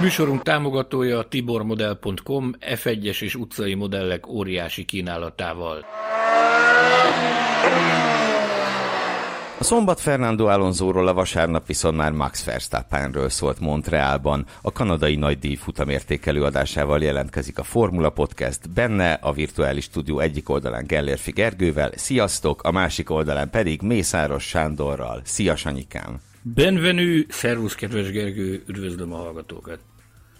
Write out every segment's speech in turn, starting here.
Műsorunk támogatója a tibormodel.com F1-es és utcai modellek óriási kínálatával. A szombat Fernando Alonsoról, a vasárnap viszont már Max Verstappenről szólt Montrealban. A kanadai nagydíj futamértékelő adásával jelentkezik a Formula Podcast, benne a virtuális stúdió egyik oldalán Gellérfi Gergővel, sziasztok, a másik oldalán pedig Mészáros Sándorral. Szia Sanyikám! Benvenű, szervusz kedves Gergő, üdvözlöm a hallgatókat!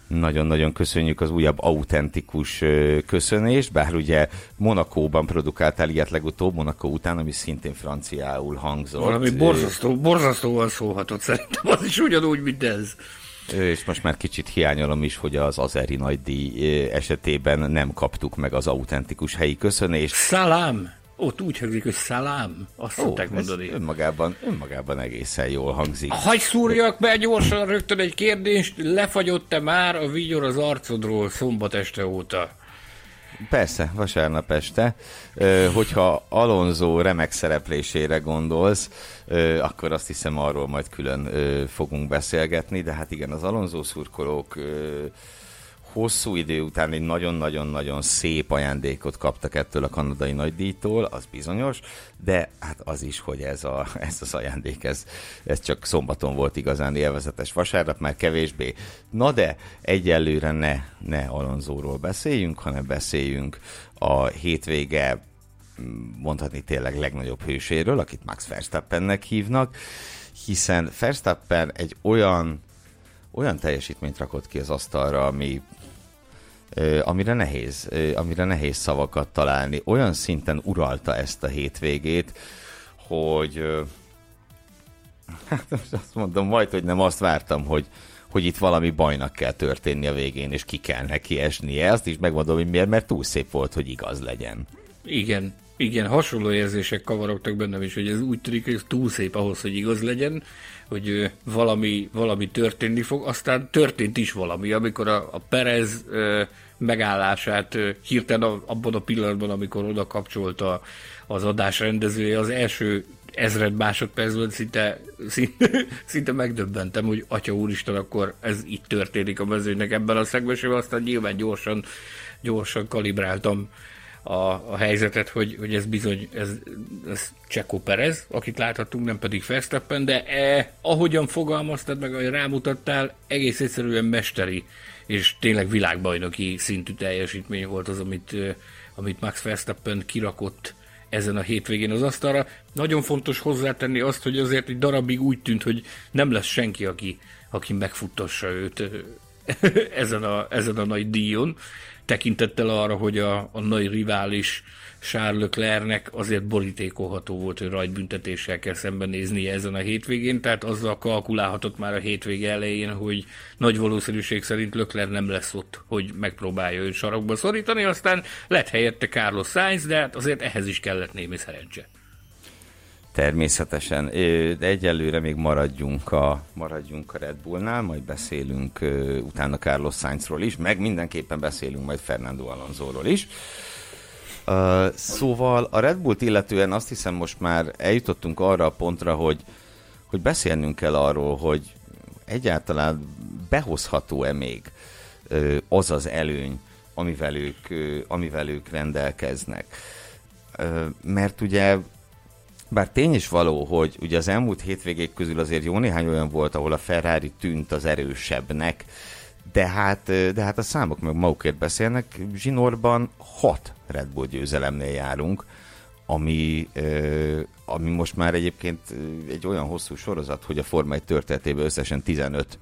Nagyon-nagyon köszönjük az újabb autentikus köszönést, bár ugye Monakóban produkáltál ilyet legutóbb, Monakó után, ami szintén franciául hangzott. Valami borzasztó, borzasztóan szólhatott szerintem, az is ugyanúgy, mint ez. És most már kicsit hiányolom is, hogy az Azeri nagydíj esetében nem kaptuk meg az autentikus helyi köszönést. Szalám! Ott úgy hangzik, hogy szalám, azt szokták mondani. Önmagában, önmagában egészen jól hangzik. Hagy szúrjak be gyorsan rögtön egy kérdést, lefagyott-e már a vigyor az arcodról szombat este óta? Persze, vasárnap este. Hogyha Alonso remek szereplésére gondolsz, akkor azt hiszem arról majd külön fogunk beszélgetni, de hát igen, az Alonso szurkolók hosszú idő után egy nagyon-nagyon-nagyon szép ajándékot kaptak ettől a kanadai nagydíjtól, az bizonyos, de hát az is, hogy ez, a, ez az ajándék, ez, ez csak szombaton volt igazán élvezetes, vasárnap már kevésbé. Na de egyelőre ne, ne Alonzóról beszéljünk, hanem beszéljünk a hétvége mondhatni tényleg legnagyobb hőséről, akit Max Verstappennek hívnak, hiszen Verstappen egy olyan olyan teljesítményt rakott ki az asztalra, ami amire nehéz, amire nehéz szavakat találni. Olyan szinten uralta ezt a hétvégét, hogy hát most azt mondom, majd, hogy nem azt vártam, hogy, hogy itt valami bajnak kell történni a végén, és ki kell neki esnie. Azt is megmondom, hogy miért, mert túl szép volt, hogy igaz legyen. Igen, igen, hasonló érzések kavarogtak bennem is, hogy ez úgy tűnik, hogy ez túl szép ahhoz, hogy igaz legyen, hogy valami, valami történni fog, aztán történt is valami, amikor a, a Perez megállását hirtelen abban a pillanatban, amikor oda kapcsolta az adás rendezője, az első ezred másodpercben szinte, szinte, szinte megdöbbentem, hogy atya úristen, akkor ez itt történik a mezőnek ebben a szegmensében, aztán nyilván gyorsan, gyorsan kalibráltam a, a helyzetet, hogy, hogy ez bizony, ez, ez Csekó Perez, akit láthatunk, nem pedig Verstappen, de e, ahogyan fogalmaztad meg, ahogy rámutattál, egész egyszerűen mesteri és tényleg világbajnoki szintű teljesítmény volt az, amit, amit Max Verstappen kirakott ezen a hétvégén az asztalra. Nagyon fontos hozzátenni azt, hogy azért egy darabig úgy tűnt, hogy nem lesz senki, aki, aki megfuttassa őt ezen a, ezen a nagy díjon, tekintettel arra, hogy a, a nagy rivális Charles Leclercnek azért borítékolható volt, hogy rajtbüntetéssel kell szembenéznie ezen a hétvégén, tehát azzal kalkulálhatott már a hétvége elején, hogy nagy valószínűség szerint Leclerc nem lesz ott, hogy megpróbálja őt sarokba szorítani, aztán lett helyette Carlos Sainz, de hát azért ehhez is kellett némi szerencse. Természetesen, de egyelőre még maradjunk a, maradjunk a Red Bullnál, majd beszélünk utána Carlos Sainzról is, meg mindenképpen beszélünk majd Fernando Alonsoról is. Szóval a Red Bullt illetően azt hiszem most már eljutottunk arra a pontra, hogy, hogy beszélnünk kell arról, hogy egyáltalán behozható-e még uh, az az előny, amivel ők, amivel ők rendelkeznek. Mert ugye bár tény is való, hogy ugye az elmúlt hétvégék közül azért jó néhány olyan volt, ahol a Ferrari tűnt az erősebbnek, de hát, de hát a számok meg magukért beszélnek. Zsinorban hat Red Bull győzelemnél járunk, ami, ami most már egyébként egy olyan hosszú sorozat, hogy a Forma 1 történetében összesen 15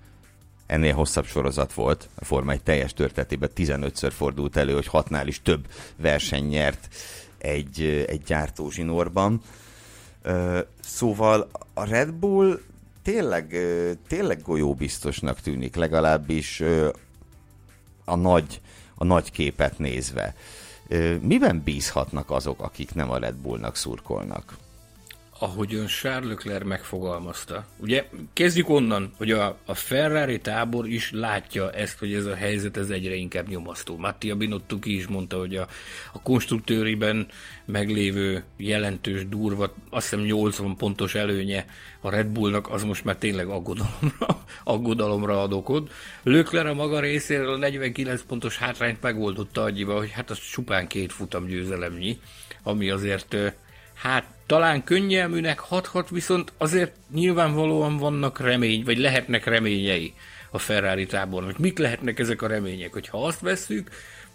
ennél hosszabb sorozat volt. A Forma 1 teljes történetében 15-ször fordult elő, hogy hatnál is több verseny nyert egy, egy gyártó zsinórban. Szóval a Red Bull tényleg, tényleg golyóbiztosnak tűnik, legalábbis a nagy a nagy képet nézve. Miben bízhatnak azok, akik nem a Red Bullnak szurkolnak? Ahogyan Charles Leclerc megfogalmazta. Ugye kezdjük onnan, hogy a, a Ferrari tábor is látja ezt, hogy ez a helyzet ez egyre inkább nyomasztó. Mattia Binotto ki is mondta, hogy a, a konstruktőriben meglévő jelentős durva, azt hiszem 80 pontos előnye a Red Bullnak, az most már tényleg aggodalomra, aggodalomra ad okod. Leclerc a maga részéről a 49 pontos hátrányt megoldotta annyiba, hogy hát az csupán két futam győzelemnyi, ami azért hát talán könnyelműnek hathat, viszont azért nyilvánvalóan vannak remény, vagy lehetnek reményei a Ferrari tábornak. Mik lehetnek ezek a remények? Hogyha azt vesszük,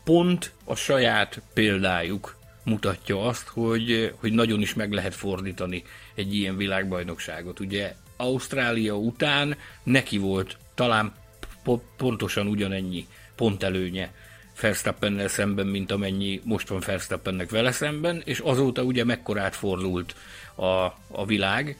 pont a saját példájuk mutatja azt, hogy, hogy nagyon is meg lehet fordítani egy ilyen világbajnokságot. Ugye Ausztrália után neki volt talán pontosan ugyanennyi pontelőnye Verstappennel szemben, mint amennyi most van Verstappennek vele szemben, és azóta ugye mekkorát fordult a, a világ,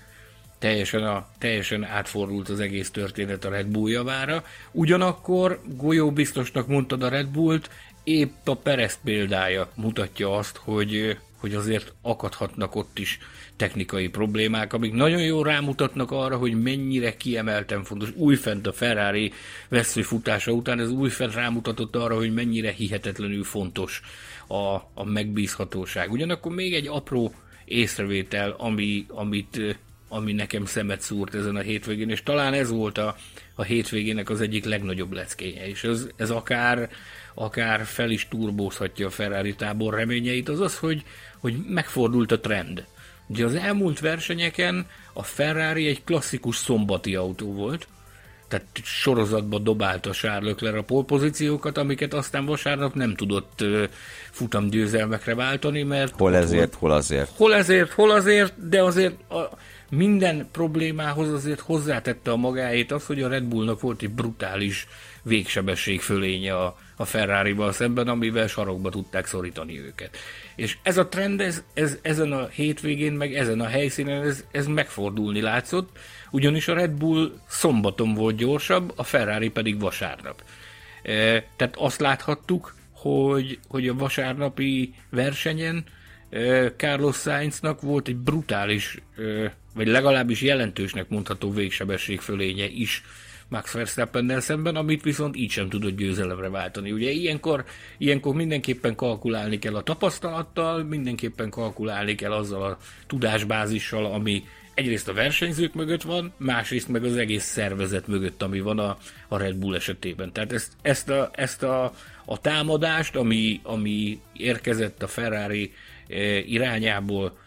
teljesen, a, teljesen átfordult az egész történet a Red Bull javára. Ugyanakkor Golyó biztosnak mondtad a Red Bullt, épp a Perez példája mutatja azt, hogy, hogy azért akadhatnak ott is technikai problémák, amik nagyon jól rámutatnak arra, hogy mennyire kiemelten fontos. Újfent a Ferrari vesző futása után ez újfent rámutatott arra, hogy mennyire hihetetlenül fontos a, a megbízhatóság. Ugyanakkor még egy apró észrevétel, ami, amit, ami nekem szemet szúrt ezen a hétvégén, és talán ez volt a, a hétvégének az egyik legnagyobb leckéje, és ez, ez akár, akár fel is turbózhatja a Ferrari tábor reményeit, az az, hogy, hogy megfordult a trend. Ugye az elmúlt versenyeken a Ferrari egy klasszikus szombati autó volt, tehát sorozatba dobálta Charles Leclerc a polpozíciókat, amiket aztán vasárnap nem tudott futamgyőzelmekre váltani, mert... Hol ezért, volt, hol azért. Hol ezért, hol azért, de azért a, minden problémához azért hozzátette a magáét az, hogy a Red Bullnak volt egy brutális végsebesség fölénye a, a Ferrari-val szemben, amivel sarokba tudták szorítani őket. És ez a trend, ez, ez, ezen a hétvégén, meg ezen a helyszínen, ez, ez megfordulni látszott, ugyanis a Red Bull szombaton volt gyorsabb, a Ferrari pedig vasárnap. E, tehát azt láthattuk, hogy, hogy a vasárnapi versenyen e, Carlos Sainznak volt egy brutális, e, vagy legalábbis jelentősnek mondható végsebesség fölénye is Max Verstappennel szemben, amit viszont így sem tudott győzelemre váltani. Ugye ilyenkor, ilyenkor mindenképpen kalkulálni kell a tapasztalattal, mindenképpen kalkulálni kell azzal a tudásbázissal, ami egyrészt a versenyzők mögött van, másrészt meg az egész szervezet mögött, ami van a, a Red Bull esetében. Tehát ezt, ezt, a, ezt a, a támadást, ami, ami érkezett a Ferrari eh, irányából,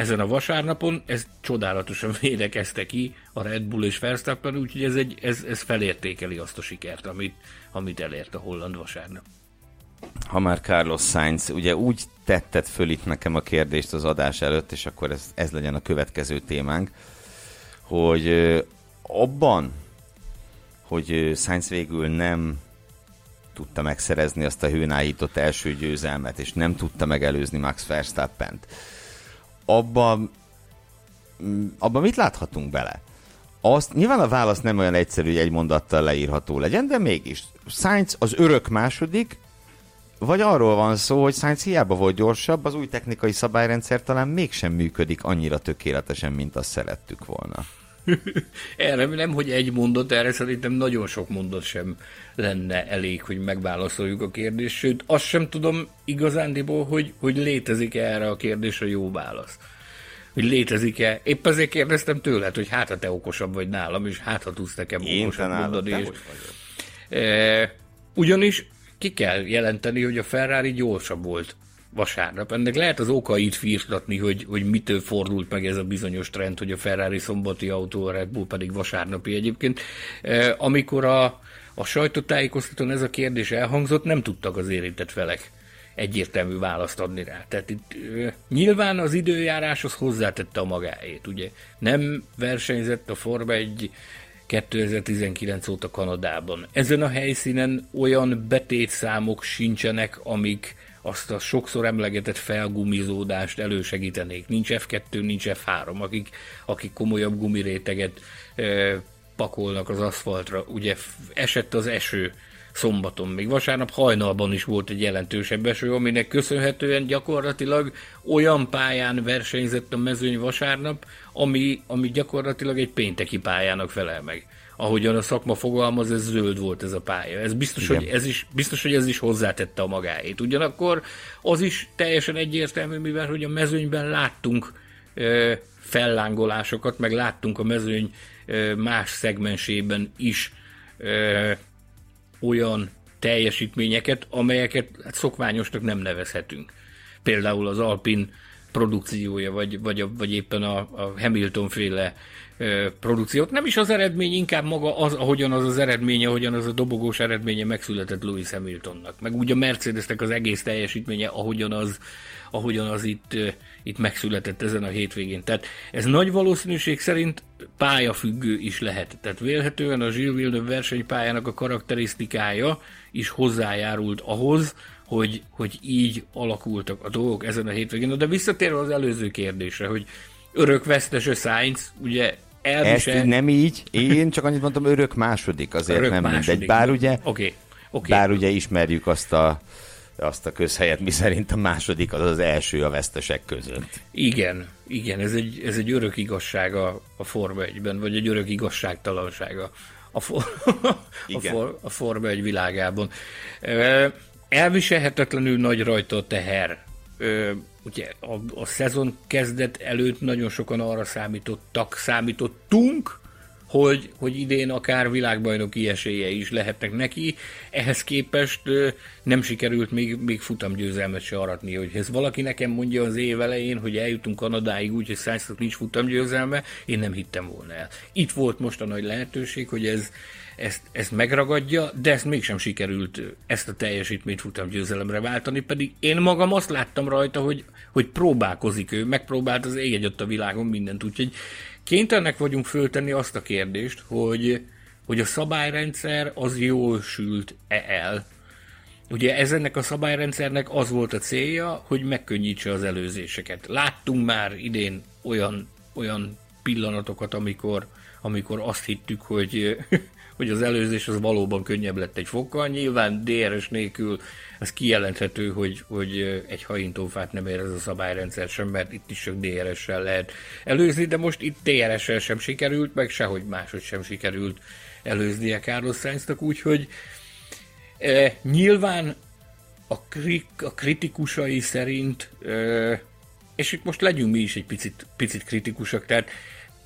ezen a vasárnapon, ez csodálatosan védekezte ki a Red Bull és Verstappen, úgyhogy ez, egy, ez, ez felértékeli azt a sikert, amit, amit elért a holland vasárnap. Ha már Carlos Sainz, ugye úgy tetted föl itt nekem a kérdést az adás előtt, és akkor ez, ez legyen a következő témánk, hogy abban, hogy Sainz végül nem tudta megszerezni azt a hőnállított első győzelmet, és nem tudta megelőzni Max Verstappent, abban, mm, abban mit láthatunk bele? Azt, nyilván a válasz nem olyan egyszerű, hogy egy mondattal leírható legyen, de mégis. Sainz az örök második, vagy arról van szó, hogy Sainz hiába volt gyorsabb, az új technikai szabályrendszer talán mégsem működik annyira tökéletesen, mint azt szerettük volna. erre nem, hogy egy mondat, erre szerintem nagyon sok mondat sem lenne elég, hogy megválaszoljuk a kérdést, sőt, azt sem tudom igazándiból, hogy, hogy létezik -e erre a kérdésre jó válasz. Hogy létezik-e. Épp azért kérdeztem tőled, hogy hát ha te okosabb vagy nálam, és hát ha tudsz nekem Én okosabb mondani. És... E, ugyanis ki kell jelenteni, hogy a Ferrari gyorsabb volt vasárnap. Ennek lehet az okait firtatni, hogy, hogy mitől fordult meg ez a bizonyos trend, hogy a Ferrari szombati autó, a Red Bull pedig vasárnapi egyébként. E, amikor a, a sajtótájékoztatón ez a kérdés elhangzott, nem tudtak az érintett felek egyértelmű választ adni rá. Tehát itt e, nyilván az időjáráshoz hozzátette a magáét, ugye. Nem versenyzett a Forma egy 2019 óta Kanadában. Ezen a helyszínen olyan betétszámok sincsenek, amik azt a sokszor emlegetett felgumizódást elősegítenék. Nincs F2, nincs F3, akik, akik komolyabb gumiréteget e, pakolnak az aszfaltra. Ugye esett az eső szombaton. Még vasárnap hajnalban is volt egy jelentősebb eső, aminek köszönhetően gyakorlatilag olyan pályán versenyzett a mezőny vasárnap, ami, ami gyakorlatilag egy pénteki pályának felel meg ahogyan a szakma fogalmaz, ez zöld volt ez a pálya. Ez biztos, hogy ez is, biztos, hogy ez is hozzátette a magáét. Ugyanakkor az is teljesen egyértelmű, mivel hogy a mezőnyben láttunk ö, fellángolásokat, meg láttunk a mezőny ö, más szegmensében is ö, olyan teljesítményeket, amelyeket hát szokványosnak nem nevezhetünk. Például az Alpin produkciója, vagy, vagy, vagy éppen a, a Hamilton féle produkciót. Nem is az eredmény, inkább maga az, ahogyan az az eredménye, ahogyan az a dobogós eredménye megszületett Lewis Hamiltonnak. Meg úgy a Mercedesnek az egész teljesítménye, ahogyan az, ahogyan az itt, itt megszületett ezen a hétvégén. Tehát ez nagy valószínűség szerint pályafüggő is lehet. Tehát vélhetően a Gilles Villeneuve versenypályának a karakterisztikája is hozzájárult ahhoz, hogy, hogy így alakultak a dolgok ezen a hétvégén. De visszatérve az előző kérdésre, hogy örökvesztes a Sainz, ugye elvisel... Ezt nem így, én csak annyit mondtam, örök második, azért örök nem második. mindegy. Bár ugye, okay. Okay. bár ugye ismerjük azt a azt a közhelyet, mi szerint a második az az első a vesztesek között. Igen, igen, ez egy, ez egy örök igazság a, a Forma 1-ben, vagy egy örök igazságtalansága a, for, a, for, a Forma 1 világában. Elviselhetetlenül nagy rajta a teher ugye a, a szezon kezdet előtt nagyon sokan arra számítottak, számítottunk, hogy, hogy idén akár világbajnoki esélye is lehetnek neki. Ehhez képest nem sikerült még, még futamgyőzelmet se aratni, hogy ez valaki nekem mondja az év elején, hogy eljutunk Kanadáig úgy, hogy Sainznak nincs futamgyőzelme, én nem hittem volna el. Itt volt most a nagy lehetőség, hogy ez, ezt, ezt megragadja, de ezt mégsem sikerült ezt a teljesítményt futamgyőzelemre váltani, pedig én magam azt láttam rajta, hogy, hogy próbálkozik ő, megpróbált az ég egyet a világon mindent, úgyhogy kénytelenek vagyunk föltenni azt a kérdést, hogy, hogy a szabályrendszer az jól sült-e el. Ugye ez ennek a szabályrendszernek az volt a célja, hogy megkönnyítse az előzéseket. Láttunk már idén olyan, olyan pillanatokat, amikor, amikor azt hittük, hogy hogy az előzés az valóban könnyebb lett egy fokkal. Nyilván DRS nélkül ez kijelenthető, hogy, hogy egy haintófát nem ér ez a szabályrendszer sem, mert itt is csak DRS-sel lehet előzni, de most itt DRS-sel sem sikerült, meg sehogy máshogy sem sikerült előznie Carlos Sainznak, úgyhogy e, nyilván a, kri, a kritikusai szerint, e, és itt most legyünk mi is egy picit, picit kritikusak, tehát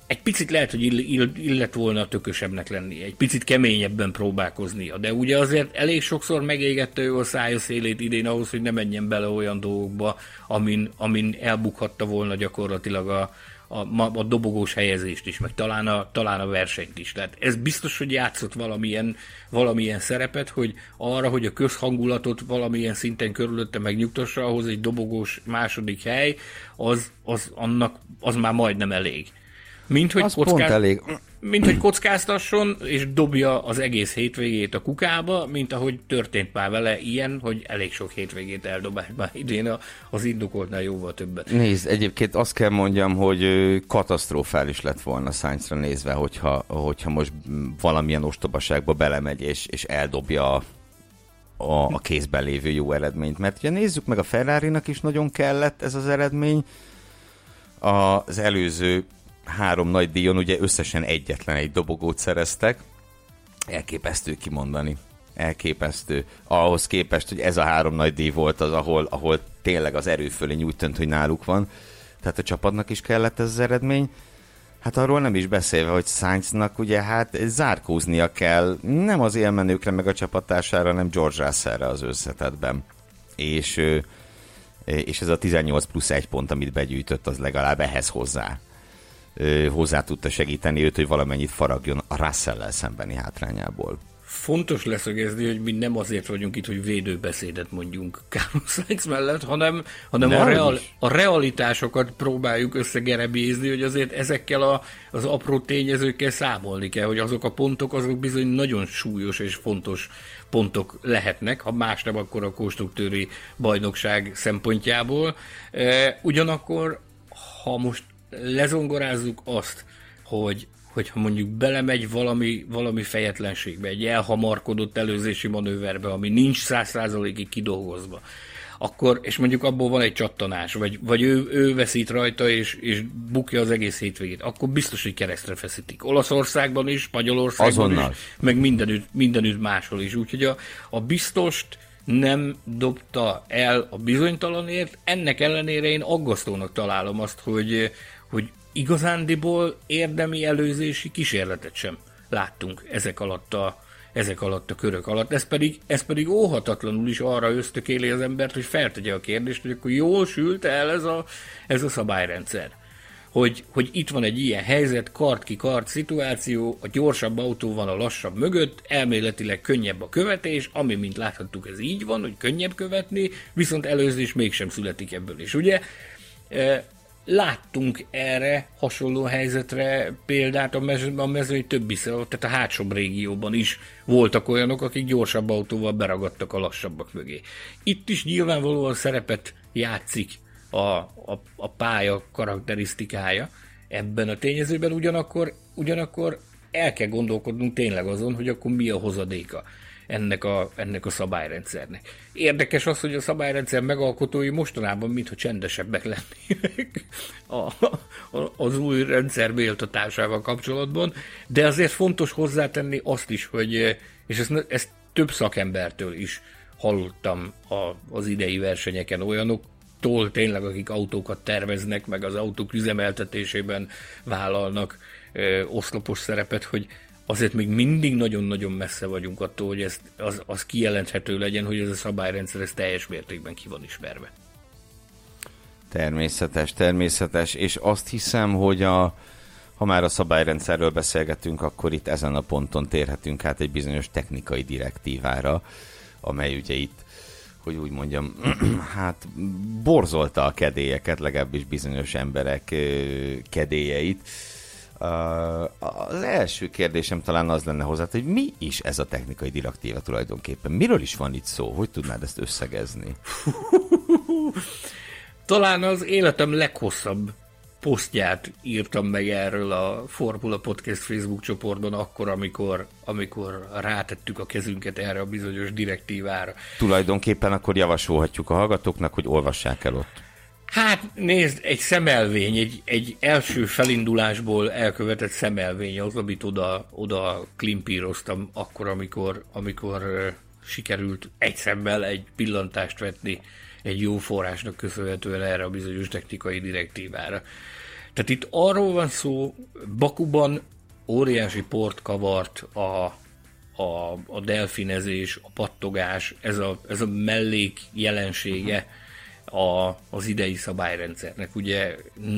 egy picit lehet, hogy ill, ill, illet volna tökösebbnek lenni, egy picit keményebben próbálkoznia, de ugye azért elég sokszor megégette ő a szája szélét idén ahhoz, hogy ne menjen bele olyan dolgokba, amin, amin elbukhatta volna gyakorlatilag a, a, a dobogós helyezést is, meg talán a, talán a versenyt is. Tehát ez biztos, hogy játszott valamilyen, valamilyen szerepet, hogy arra, hogy a közhangulatot valamilyen szinten körülötte megnyugtassa, ahhoz egy dobogós második hely, az, az, annak, az már majdnem elég. Mint hogy, kockáz... elég. mint hogy kockáztasson, és dobja az egész hétvégét a kukába, mint ahogy történt már vele ilyen, hogy elég sok hétvégét eldobált már idén az indokoltnál jóval többet. Nézd, egyébként azt kell mondjam, hogy katasztrofális lett volna Sainzra nézve, hogyha, hogyha most valamilyen ostobaságba belemegy, és, és eldobja a, a, a kézben lévő jó eredményt. Mert ugye nézzük meg, a ferrari is nagyon kellett ez az eredmény, az előző három nagy díjon ugye összesen egyetlen egy dobogót szereztek. Elképesztő kimondani. Elképesztő. Ahhoz képest, hogy ez a három nagy díj volt az, ahol, ahol tényleg az erő fölé nyújtott, hogy náluk van. Tehát a csapatnak is kellett ez az eredmény. Hát arról nem is beszélve, hogy Sainznak ugye hát zárkóznia kell nem az élmenőkre meg a csapatására, hanem George Russellre az összetetben. És, és ez a 18 plusz egy pont, amit begyűjtött, az legalább ehhez hozzá hozzá tudta segíteni őt, hogy valamennyit faragjon a russell szembeni hátrányából. Fontos leszögezni, hogy mi nem azért vagyunk itt, hogy védőbeszédet mondjunk Carlos Sainz mellett, hanem, hanem a, real, a realitásokat próbáljuk összegerebézni, hogy azért ezekkel a, az apró tényezőkkel számolni kell, hogy azok a pontok, azok bizony nagyon súlyos és fontos pontok lehetnek, ha más nem, akkor a konstruktőri bajnokság szempontjából. Ugyanakkor, ha most lezongorázzuk azt, hogy, hogyha mondjuk belemegy valami, valami fejetlenségbe, egy elhamarkodott előzési manőverbe, ami nincs száz százalékig kidolgozva, akkor, és mondjuk abból van egy csattanás, vagy, vagy ő, ő veszít rajta, és, és bukja az egész hétvégét, akkor biztos, hogy keresztre feszítik. Olaszországban is, Magyarországban Azonnal. is, meg mindenütt, mindenütt máshol is. Úgyhogy a, a biztost nem dobta el a bizonytalanért, ennek ellenére én aggasztónak találom azt, hogy, hogy igazándiból érdemi előzési kísérletet sem láttunk ezek alatt a, ezek alatt a körök alatt. Ez pedig, ez pedig óhatatlanul is arra ösztökéli az embert, hogy feltegye a kérdést, hogy akkor jól sült el ez a, ez a szabályrendszer. Hogy, hogy itt van egy ilyen helyzet, kart ki kart szituáció, a gyorsabb autó van a lassabb mögött, elméletileg könnyebb a követés, ami, mint láthattuk, ez így van, hogy könnyebb követni, viszont előzés mégsem születik ebből is. Ugye e, Láttunk erre hasonló helyzetre példát a, mező, a mezőny többi tehát a hátsóbb régióban is voltak olyanok, akik gyorsabb autóval beragadtak a lassabbak mögé. Itt is nyilvánvalóan szerepet játszik a, a, a pálya karakterisztikája ebben a tényezőben, ugyanakkor, ugyanakkor el kell gondolkodnunk tényleg azon, hogy akkor mi a hozadéka ennek a, ennek a szabályrendszernek. Érdekes az, hogy a szabályrendszer megalkotói mostanában mintha csendesebbek lennének a, a, az új rendszer méltatásával kapcsolatban, de azért fontos hozzátenni azt is, hogy, és ezt, ezt több szakembertől is hallottam a, az idei versenyeken olyanok, tól tényleg, akik autókat terveznek, meg az autók üzemeltetésében vállalnak ö, oszlopos szerepet, hogy azért még mindig nagyon-nagyon messze vagyunk attól, hogy ez, az, az kijelenthető legyen, hogy ez a szabályrendszer ez teljes mértékben ki van ismerve. Természetes, természetes, és azt hiszem, hogy a, ha már a szabályrendszerről beszélgetünk, akkor itt ezen a ponton térhetünk át egy bizonyos technikai direktívára, amely ugye itt, hogy úgy mondjam, hát borzolta a kedélyeket, legalábbis bizonyos emberek kedélyeit az első kérdésem talán az lenne hozzá, hogy mi is ez a technikai direktíva tulajdonképpen? Miről is van itt szó? Hogy tudnád ezt összegezni? talán az életem leghosszabb posztját írtam meg erről a Formula Podcast Facebook csoportban akkor, amikor, amikor rátettük a kezünket erre a bizonyos direktívára. Tulajdonképpen akkor javasolhatjuk a hallgatóknak, hogy olvassák el ott. Hát nézd, egy szemelvény, egy, egy első felindulásból elkövetett szemelvény az, amit oda, oda klimpíroztam akkor, amikor, amikor sikerült egy szemmel egy pillantást vetni egy jó forrásnak köszönhetően erre a bizonyos technikai direktívára. Tehát itt arról van szó, Bakuban óriási port kavart a, a, a delfinezés, a pattogás, ez a, ez a mellék jelensége, uh-huh a, az idei szabályrendszernek. Ugye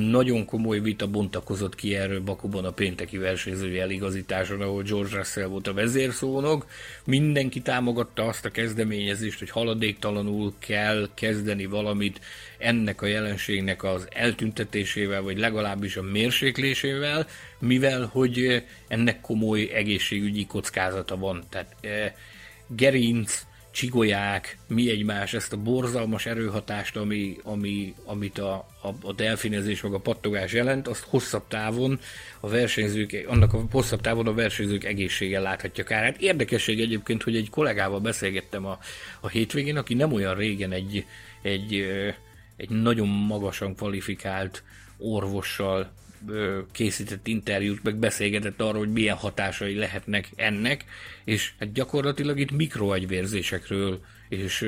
nagyon komoly vita bontakozott ki erről Bakuban a pénteki versenyzői eligazításon, ahol George Russell volt a vezérszónok. Mindenki támogatta azt a kezdeményezést, hogy haladéktalanul kell kezdeni valamit ennek a jelenségnek az eltüntetésével, vagy legalábbis a mérséklésével, mivel hogy ennek komoly egészségügyi kockázata van. Tehát eh, gerinc, csigolyák, mi egymás, ezt a borzalmas erőhatást, ami, ami, amit a, a, a delfinezés meg a pattogás jelent, azt hosszabb távon a versenyzők, annak a hosszabb távon a versenyzők egészséggel láthatja kárát. Érdekesség egyébként, hogy egy kollégával beszélgettem a, a hétvégén, aki nem olyan régen egy, egy, egy nagyon magasan kvalifikált orvossal készített interjút, meg beszélgetett arról, hogy milyen hatásai lehetnek ennek, és hát gyakorlatilag itt mikroagyvérzésekről és,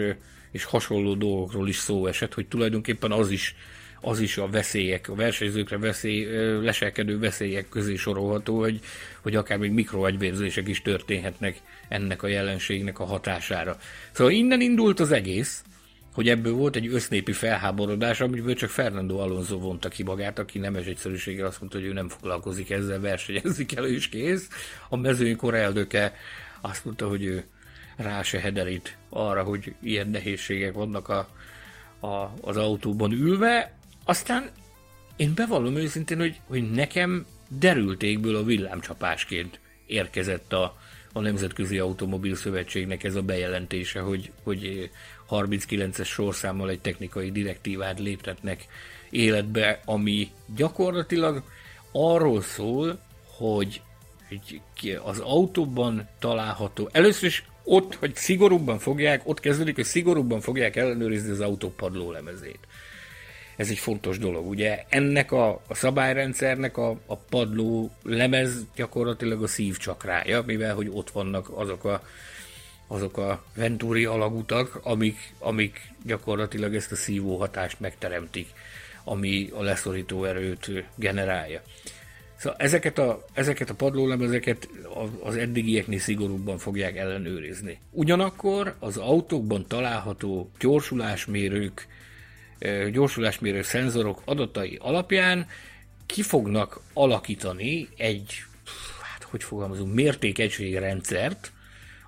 és hasonló dolgokról is szó esett, hogy tulajdonképpen az is az is a veszélyek, a versenyzőkre veszély, leselkedő veszélyek közé sorolható, hogy, hogy akár még mikroagyvérzések is történhetnek ennek a jelenségnek a hatására. Szóval innen indult az egész, hogy ebből volt egy össznépi felháborodás, amiből csak Fernando Alonso vonta ki magát, aki nemes egyszerűséggel azt mondta, hogy ő nem foglalkozik ezzel, versenyezik elő is kész. A mezőny koreldöke azt mondta, hogy ő rá se hederít arra, hogy ilyen nehézségek vannak a, a, az autóban ülve. Aztán én bevallom őszintén, hogy, hogy nekem derültékből a villámcsapásként érkezett a, a Nemzetközi Automobil Szövetségnek ez a bejelentése, hogy, hogy 39-es sorszámmal egy technikai direktívát léptetnek életbe, ami gyakorlatilag arról szól, hogy az autóban található, először is ott, hogy szigorúbban fogják, ott kezdődik, hogy szigorúbban fogják ellenőrizni az autó padlólemezét. Ez egy fontos dolog. Ugye ennek a, a szabályrendszernek a, a padló lemez gyakorlatilag a szívcsakrája, mivel hogy ott vannak azok a, azok a ventúri alagutak, amik, amik gyakorlatilag ezt a szívó hatást megteremtik, ami a leszorító erőt generálja. Szóval ezeket a, ezeket a padlólemezeket az eddigieknél szigorúbban fogják ellenőrizni. Ugyanakkor az autókban található gyorsulásmérők, gyorsulásmérő szenzorok adatai alapján ki fognak alakítani egy, hát hogy fogalmazunk, mértékegységrendszert,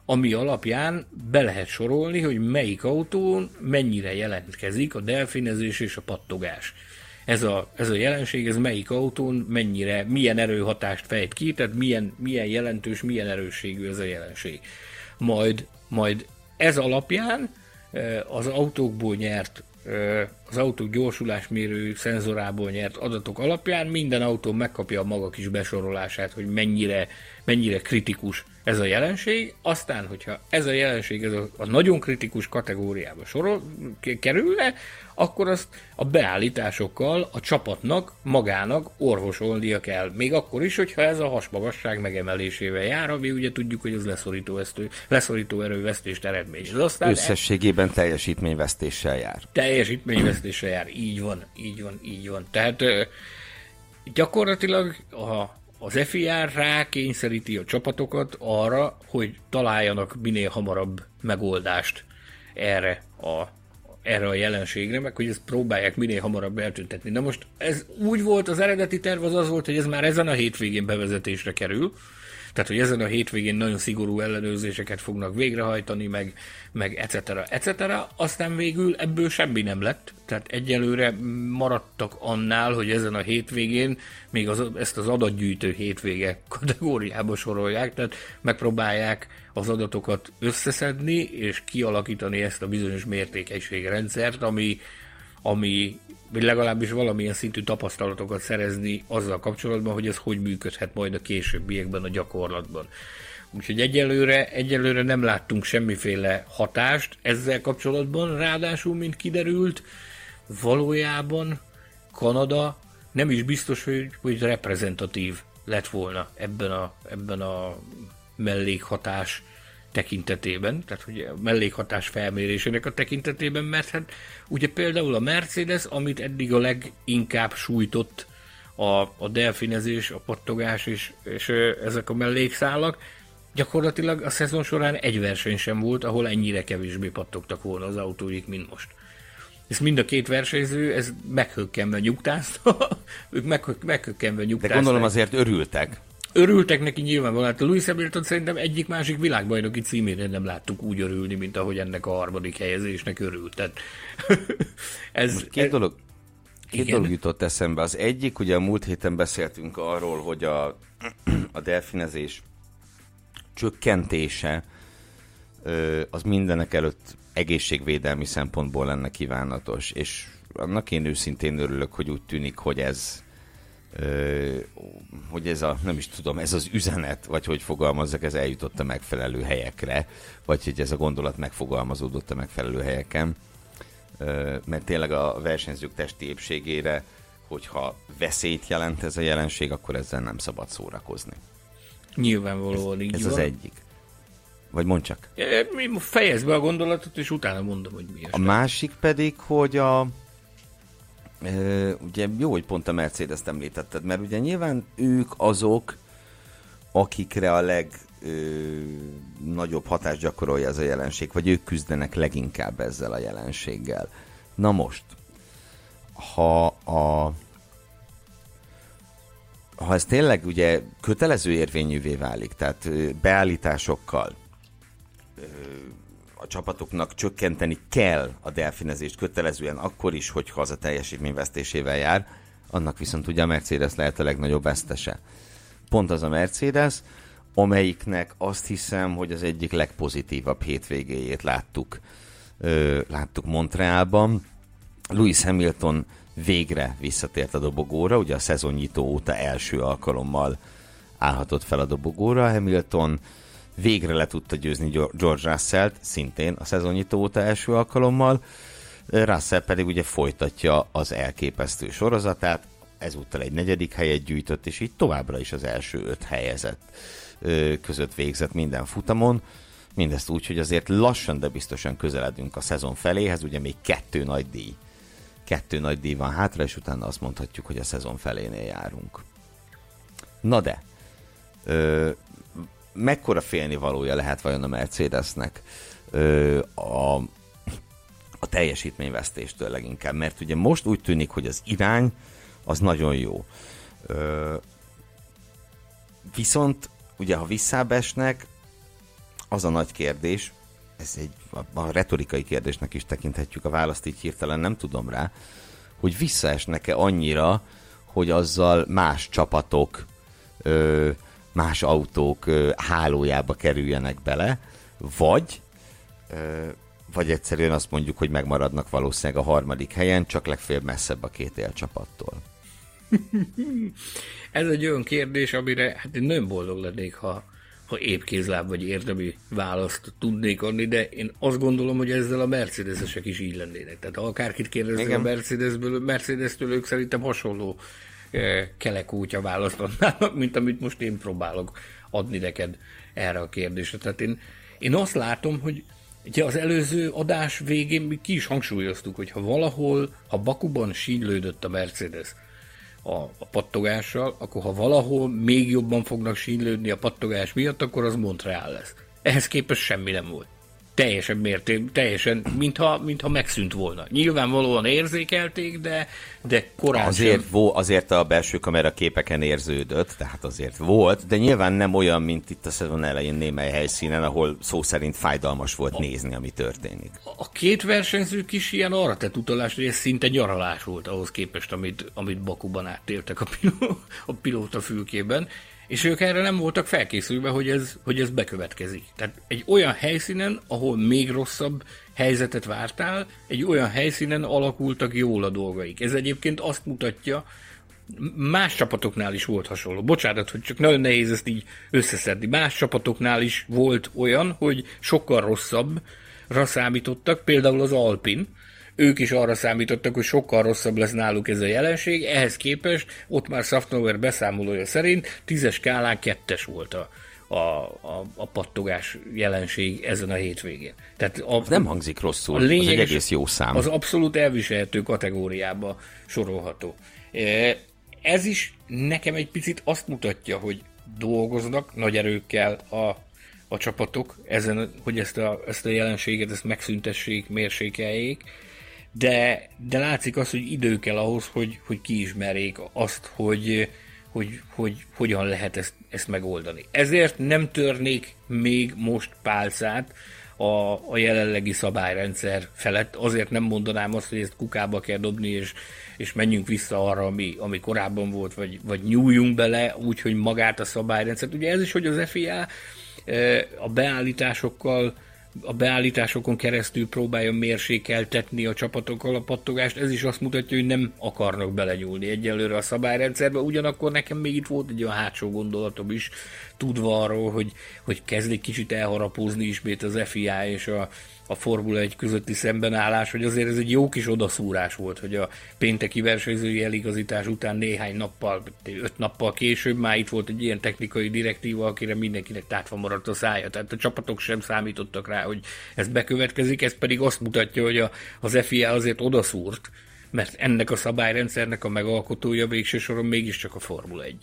ami alapján be lehet sorolni, hogy melyik autón mennyire jelentkezik a delfinezés és a pattogás ez a, ez a jelenség, ez melyik autón mennyire, milyen erőhatást fejt ki, tehát milyen, milyen jelentős, milyen erősségű ez a jelenség. Majd, majd ez alapján az autókból nyert az autók gyorsulásmérő szenzorából nyert adatok alapján minden autó megkapja a maga kis besorolását, hogy mennyire, mennyire kritikus ez a jelenség, aztán, hogyha ez a jelenség ez a, a nagyon kritikus kategóriába sorol, kerülne, akkor azt a beállításokkal a csapatnak magának orvosolnia kell. Még akkor is, hogyha ez a hasmagasság megemelésével jár, ami ugye tudjuk, hogy ez leszorító, esztő, leszorító erővesztést eredményez. Aztán Összességében e... teljesítményvesztéssel jár. Teljesítményvesztéssel jár, így van, így van, így van. Tehát gyakorlatilag a az FIR rákényszeríti a csapatokat arra, hogy találjanak minél hamarabb megoldást erre a, erre a jelenségre, meg hogy ezt próbálják minél hamarabb eltüntetni. Na most ez úgy volt, az eredeti terv az az volt, hogy ez már ezen a hétvégén bevezetésre kerül, tehát, hogy ezen a hétvégén nagyon szigorú ellenőrzéseket fognak végrehajtani, meg, meg etc. etc. Aztán végül ebből semmi nem lett. Tehát egyelőre maradtak annál, hogy ezen a hétvégén még az, ezt az adatgyűjtő hétvége kategóriába sorolják, tehát megpróbálják az adatokat összeszedni, és kialakítani ezt a bizonyos mértékegységrendszert, ami, ami vagy legalábbis valamilyen szintű tapasztalatokat szerezni azzal kapcsolatban, hogy ez hogy működhet majd a későbbiekben a gyakorlatban. Úgyhogy egyelőre, egyelőre nem láttunk semmiféle hatást ezzel kapcsolatban, ráadásul, mint kiderült, valójában Kanada nem is biztos, hogy, hogy reprezentatív lett volna ebben a, ebben a mellékhatás tekintetében, tehát hogy a mellékhatás felmérésének a tekintetében, mert hát ugye például a Mercedes, amit eddig a leginkább sújtott a, a delfinezés, a pattogás és, és ezek a mellékszálak, gyakorlatilag a szezon során egy verseny sem volt, ahol ennyire kevésbé pattogtak volna az autóik, mint most. Ez mind a két versenyző, ez meghökkenve nyugtázta, ők meghökkenve nyugtázták. De gondolom azért örültek. Örültek neki nyilvánvalóan. Hát a Louis Hamilton szerintem egyik másik világbajnoki címére nem láttuk úgy örülni, mint ahogy ennek a harmadik helyezésnek örült. Tehát, ez, Most két dolog, Két Igen. dolog jutott eszembe. Az egyik, ugye a múlt héten beszéltünk arról, hogy a, a delfinezés csökkentése az mindenek előtt egészségvédelmi szempontból lenne kívánatos, és annak én őszintén örülök, hogy úgy tűnik, hogy ez hogy ez a, nem is tudom, ez az üzenet, vagy hogy fogalmazzak, ez eljutott a megfelelő helyekre, vagy hogy ez a gondolat megfogalmazódott a megfelelő helyeken. Mert tényleg a versenyzők testi épségére, hogyha veszélyt jelent ez a jelenség, akkor ezzel nem szabad szórakozni. Nyilvánvalóan ez, így Ez van. az egyik. Vagy mondd csak. Fejezd be a gondolatot, és utána mondom, hogy mi A másik pedig, hogy a, ugye jó, hogy pont a Mercedes-t említetted, mert ugye nyilván ők azok, akikre a legnagyobb hatást gyakorolja ez a jelenség, vagy ők küzdenek leginkább ezzel a jelenséggel. Na most, ha a ha ez tényleg ugye kötelező érvényűvé válik, tehát beállításokkal a csapatoknak csökkenteni kell a delfinezést kötelezően akkor is, hogyha az a teljesítményvesztésével jár, annak viszont ugye a Mercedes lehet a legnagyobb vesztese. Pont az a Mercedes, amelyiknek azt hiszem, hogy az egyik legpozitívabb hétvégéjét láttuk, ö, láttuk Montrealban. Louis Hamilton végre visszatért a dobogóra, ugye a szezonnyitó óta első alkalommal állhatott fel a dobogóra. Hamilton végre le tudta győzni George Russell-t, szintén a szezonnyitó óta első alkalommal. Russell pedig ugye folytatja az elképesztő sorozatát, ezúttal egy negyedik helyet gyűjtött, és így továbbra is az első öt helyezett között végzett minden futamon. Mindezt úgy, hogy azért lassan, de biztosan közeledünk a szezon feléhez, ugye még kettő nagy díj. Kettő nagy díj van hátra, és utána azt mondhatjuk, hogy a szezon felénél járunk. Na de, ö, mekkora félnivalója lehet vajon a Mercedesnek ö, a, a teljesítményvesztéstől leginkább? Mert ugye most úgy tűnik, hogy az irány az nagyon jó. Ö, viszont ugye ha visszábesnek, az a nagy kérdés, ez egy a retorikai kérdésnek is tekinthetjük a választ, így hirtelen nem tudom rá, hogy visszaesnek-e annyira, hogy azzal más csapatok, más autók hálójába kerüljenek bele, vagy vagy egyszerűen azt mondjuk, hogy megmaradnak valószínűleg a harmadik helyen, csak legfeljebb messzebb a két élcsapattól. Ez egy olyan kérdés, amire hát én nagyon boldog lennék, ha, ha épp kézláb vagy érdemi választ tudnék adni, de én azt gondolom, hogy ezzel a Mercedesesek is így lennének. Tehát ha akárkit kérdeznek a Mercedesből, Mercedes-től, ők szerintem hasonló eh, kelekútja választ adnának, mint amit most én próbálok adni neked erre a kérdésre. Tehát én, én azt látom, hogy Ugye az előző adás végén mi ki is hangsúlyoztuk, hogy ha valahol, ha Bakuban sínylődött a Mercedes, a, a pattogással, akkor ha valahol még jobban fognak sínlődni a pattogás miatt, akkor az Montreal lesz. Ehhez képest semmi nem volt teljesen mérték, teljesen, mintha, mintha megszűnt volna. Nyilvánvalóan érzékelték, de, de korán azért, vo, azért a belső kamera képeken érződött, tehát azért volt, de nyilván nem olyan, mint itt a szezon elején némely helyszínen, ahol szó szerint fájdalmas volt a, nézni, ami történik. A két versenyzők is ilyen arra tett utalást, hogy ez szinte nyaralás volt ahhoz képest, amit, amit Bakuban áttéltek a, piló, a pilóta fülkében, és ők erre nem voltak felkészülve, hogy ez, hogy ez bekövetkezik. Tehát egy olyan helyszínen, ahol még rosszabb helyzetet vártál, egy olyan helyszínen alakultak jól a dolgaik. Ez egyébként azt mutatja, más csapatoknál is volt hasonló. Bocsánat, hogy csak nagyon nehéz ezt így összeszedni. Más csapatoknál is volt olyan, hogy sokkal rosszabbra számítottak, például az Alpin, ők is arra számítottak, hogy sokkal rosszabb lesz náluk ez a jelenség, ehhez képest ott már Safnower beszámolója szerint tízes skálán kettes volt a, a, a, a pattogás jelenség ezen a hétvégén. Tehát a, nem hangzik rosszul, a lényeges, az egy egész jó szám. Az abszolút elviselhető kategóriába sorolható. E, ez is nekem egy picit azt mutatja, hogy dolgoznak nagy erőkkel a, a csapatok ezen, hogy ezt a, ezt a jelenséget, ezt megszüntessék, mérsékeljék, de, de látszik az, hogy idő kell ahhoz, hogy, hogy kiismerjék azt, hogy, hogy, hogy hogyan lehet ezt, ezt megoldani. Ezért nem törnék még most pálcát a, a jelenlegi szabályrendszer felett. Azért nem mondanám azt, hogy ezt kukába kell dobni, és, és menjünk vissza arra, ami, ami korábban volt, vagy, vagy nyúljunk bele, úgyhogy magát a szabályrendszert. Ugye ez is, hogy az FIA eh, a beállításokkal a beállításokon keresztül próbálja mérsékeltetni a csapatokkal a pattogást, ez is azt mutatja, hogy nem akarnak belenyúlni egyelőre a szabályrendszerbe, ugyanakkor nekem még itt volt egy olyan hátsó gondolatom is, tudva arról, hogy, hogy kezd egy kicsit elharapózni ismét az FIA és a, a Formula 1 közötti szembenállás, hogy azért ez egy jó kis odaszúrás volt, hogy a pénteki versenyzői eligazítás után néhány nappal, öt nappal később már itt volt egy ilyen technikai direktíva, akire mindenkinek tátva maradt a szája. Tehát a csapatok sem számítottak rá, hogy ez bekövetkezik, ez pedig azt mutatja, hogy a, az FIA azért odaszúrt, mert ennek a szabályrendszernek a megalkotója végső soron mégiscsak a Formula 1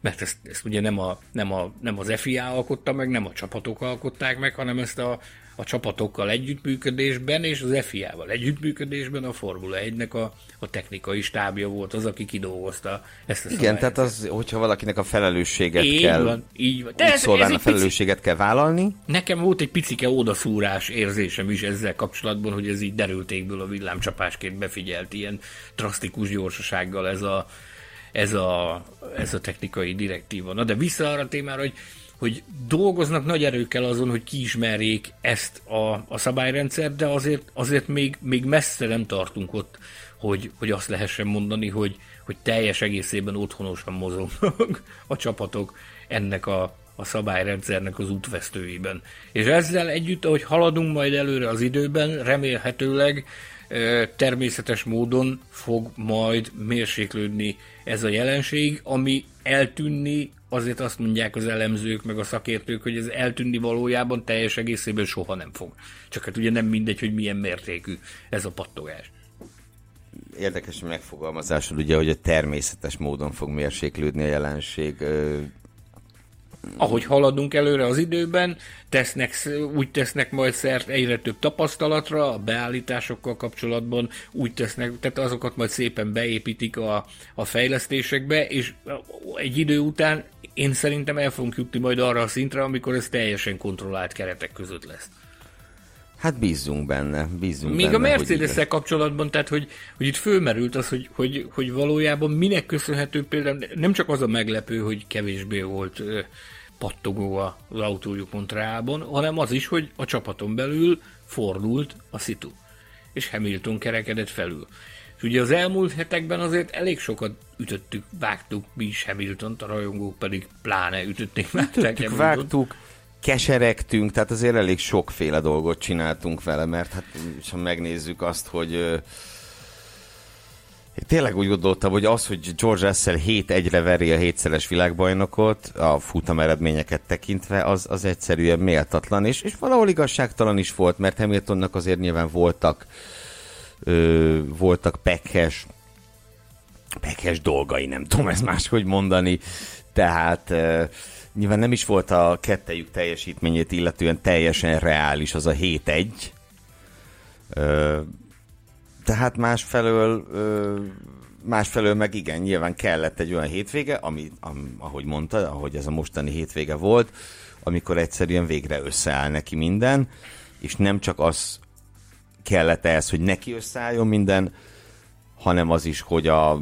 mert ezt, ezt ugye nem, a, nem, a, nem az FIA alkotta meg, nem a csapatok alkották meg, hanem ezt a, a csapatokkal együttműködésben és az FIA-val együttműködésben a Formula 1-nek a, a technikai stábja volt az, aki kidolgozta ezt a Igen, tehát az, hogyha valakinek a felelősséget így kell, van, így van. De ez, ez a felelősséget pici... kell vállalni. Nekem volt egy picike odaszúrás érzésem is ezzel kapcsolatban, hogy ez így derültékből a villámcsapásként befigyelt ilyen drasztikus gyorsasággal ez a, ez a, ez a technikai direktíva. Na de vissza arra a témára, hogy hogy dolgoznak nagy erőkkel azon, hogy kiismerjék ezt a, a szabályrendszert, de azért, azért még, még messze nem tartunk ott, hogy, hogy azt lehessen mondani, hogy, hogy teljes egészében otthonosan mozognak a csapatok ennek a, a szabályrendszernek az útvesztőiben. És ezzel együtt, ahogy haladunk majd előre az időben, remélhetőleg természetes módon fog majd mérséklődni ez a jelenség, ami eltűnni, azért azt mondják az elemzők, meg a szakértők, hogy ez eltűnni valójában teljes egészében soha nem fog. Csak hát ugye nem mindegy, hogy milyen mértékű ez a pattogás. Érdekes megfogalmazásod, ugye, hogy a természetes módon fog mérséklődni a jelenség ahogy haladunk előre az időben, tesznek, úgy tesznek majd szert egyre több tapasztalatra a beállításokkal kapcsolatban, úgy tesznek, tehát azokat majd szépen beépítik a, a fejlesztésekbe, és egy idő után én szerintem el fogunk jutni majd arra a szintre, amikor ez teljesen kontrollált keretek között lesz. Hát bízzunk benne, bízzunk Még benne, a mercedes kapcsolatban, tehát hogy, hogy itt fölmerült az, hogy, hogy, hogy valójában minek köszönhető például, nem csak az a meglepő, hogy kevésbé volt pattogó az autójuk Montrealban, hanem az is, hogy a csapaton belül fordult a szitu, és Hamilton kerekedett felül. És ugye az elmúlt hetekben azért elég sokat ütöttük, vágtuk mi is hamilton a rajongók pedig pláne ütötték, vágták Ütöttük, vágtuk, keseregtünk, tehát azért elég sokféle dolgot csináltunk vele, mert hát ha megnézzük azt, hogy én tényleg úgy gondoltam, hogy az, hogy George Russell 7-1-re veri a hétszeres világbajnokot, a futam eredményeket tekintve, az, az egyszerűen méltatlan, és, és valahol igazságtalan is volt, mert Hamiltonnak azért nyilván voltak ö, voltak pekhes pekhes dolgai, nem tudom ezt máshogy mondani, tehát ö, nyilván nem is volt a kettejük teljesítményét illetően teljesen reális az a 7-1, tehát másfelől, másfelől meg igen, nyilván kellett egy olyan hétvége, ami, am, ahogy mondta, ahogy ez a mostani hétvége volt, amikor egyszerűen végre összeáll neki minden, és nem csak az kellett ehhez, hogy neki összeálljon minden, hanem az is, hogy a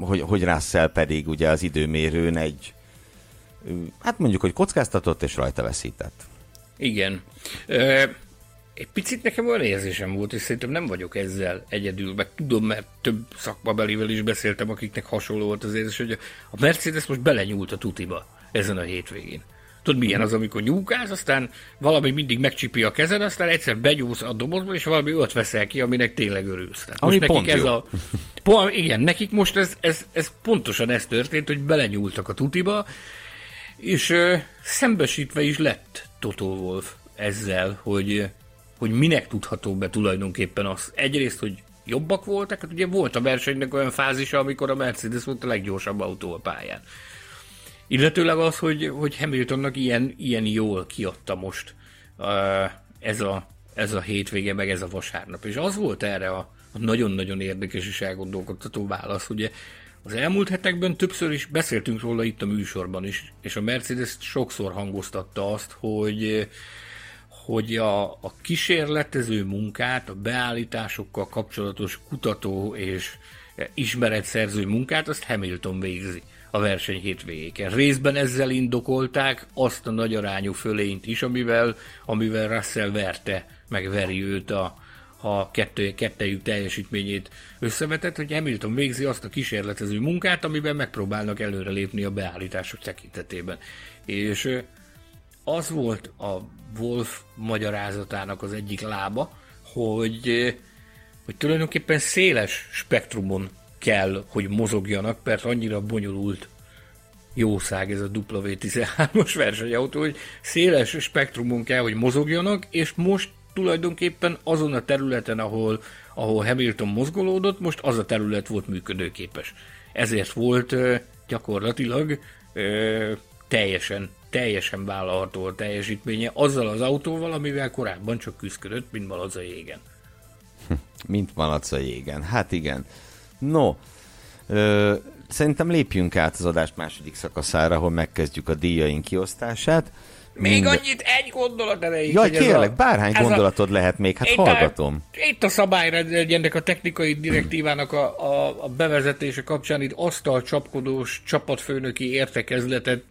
hogy, hogy Russell pedig ugye az időmérőn egy hát mondjuk, hogy kockáztatott és rajta veszített. Igen. Egy picit nekem olyan érzésem volt, és szerintem nem vagyok ezzel egyedül, meg tudom, mert több szakmabelivel is beszéltem, akiknek hasonló volt az érzés, hogy a Mercedes most belenyúlt a tutiba ezen a hétvégén. Tudod, milyen az, amikor nyúkálsz, aztán valami mindig megcsipi a kezed, aztán egyszer begyúsz a dobozba, és valami olyat veszel ki, aminek tényleg örülsz. Tehát most Ami nekik ez jó. a... Po, igen, nekik most ez, ez, ez, pontosan ez történt, hogy belenyúltak a tutiba, és ö, szembesítve is lett Toto Wolf ezzel, hogy hogy minek tudható be tulajdonképpen az. Egyrészt, hogy jobbak voltak, hát ugye volt a versenynek olyan fázisa, amikor a Mercedes volt a leggyorsabb autó a pályán. Illetőleg az, hogy, hogy Hamiltonnak ilyen, ilyen jól kiadta most ez, a, ez a hétvége, meg ez a vasárnap. És az volt erre a, a nagyon-nagyon érdekes és elgondolkodtató válasz. Ugye az elmúlt hetekben többször is beszéltünk róla itt a műsorban is, és a Mercedes sokszor hangoztatta azt, hogy hogy a, a kísérletező munkát, a beállításokkal kapcsolatos kutató és ismeretszerző munkát, azt Hamilton végzi a verseny hétvégéken. Részben ezzel indokolták azt a nagy arányú fölényt is, amivel, amivel Russell verte, meg veri őt a, a kettő, kettejük teljesítményét összevetett, hogy Hamilton végzi azt a kísérletező munkát, amiben megpróbálnak előrelépni a beállítások tekintetében. És az volt a Wolf magyarázatának az egyik lába, hogy, hogy tulajdonképpen széles spektrumon kell, hogy mozogjanak, mert annyira bonyolult jószág ez a W13-as versenyautó, hogy széles spektrumon kell, hogy mozogjanak, és most tulajdonképpen azon a területen, ahol, ahol Hamilton mozgolódott, most az a terület volt működőképes. Ezért volt gyakorlatilag teljesen teljesen vállalható a teljesítménye azzal az autóval, amivel korábban csak küzdött, mint malac a jégen. mint malac a jégen. Hát igen. No, ö, szerintem lépjünk át az adást második szakaszára, ahol megkezdjük a díjaink kiosztását. Még annyit, egy gondolat erejéig. Jaj, kérlek, a, bárhány gondolatod a, lehet még, hát itt hallgatom. A, itt a szabályrendjének, a technikai direktívának a, a, a bevezetése kapcsán itt asztal csapkodós csapatfőnöki értekezletet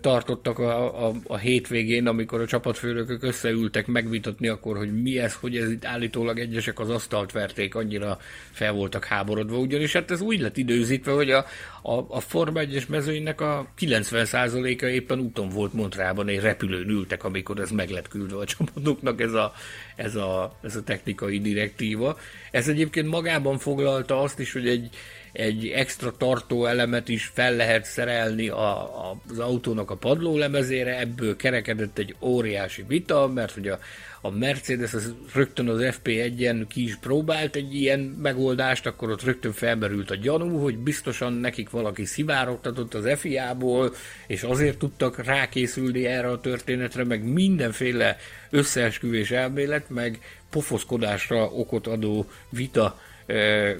tartottak a, a, a hétvégén, amikor a csapatfőnökök összeültek megvitatni akkor, hogy mi ez, hogy ez itt állítólag egyesek az asztalt verték, annyira fel voltak háborodva, ugyanis hát ez úgy lett időzítve, hogy a, a, a Forma 1-es mezőinek a 90%-a éppen úton volt Montrában, egy repülőn ültek, amikor ez meg lett küldve a csapatoknak ez a, ez a, ez a technikai direktíva. Ez egyébként magában foglalta azt is, hogy egy, egy extra tartó elemet is fel lehet szerelni a, a, az autónak a padlólemezére, ebből kerekedett egy óriási vita, mert hogy a, a Mercedes az rögtön az FP1-en ki is próbált egy ilyen megoldást, akkor ott rögtön felmerült a gyanú, hogy biztosan nekik valaki szivárogtatott az FIA-ból, és azért tudtak rákészülni erre a történetre, meg mindenféle összeesküvés elmélet, meg pofoszkodásra okot adó vita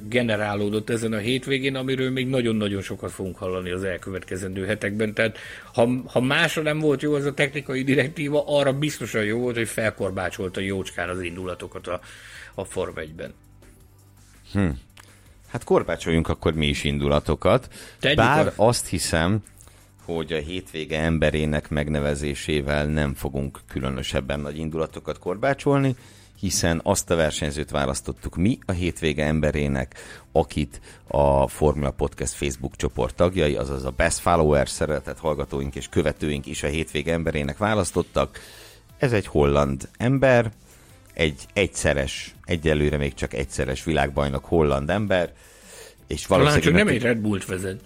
generálódott ezen a hétvégén, amiről még nagyon-nagyon sokat fogunk hallani az elkövetkezendő hetekben. Tehát ha, ha másra nem volt jó az a technikai direktíva, arra biztosan jó volt, hogy felkorbácsolta jócskán az indulatokat a, a Form 1-ben. Hm. Hát korbácsoljunk akkor mi is indulatokat. Tegyük Bár a... azt hiszem, hogy a hétvége emberének megnevezésével nem fogunk különösebben nagy indulatokat korbácsolni, hiszen azt a versenyzőt választottuk mi a hétvége emberének, akit a Formula Podcast Facebook csoport tagjai, azaz a Best Followers, szeretett hallgatóink és követőink is a hétvége emberének választottak. Ez egy holland ember, egy egyszeres, egyelőre még csak egyszeres világbajnok holland ember, és valószínűleg... Talán csak nem egy Red Bullt vezet.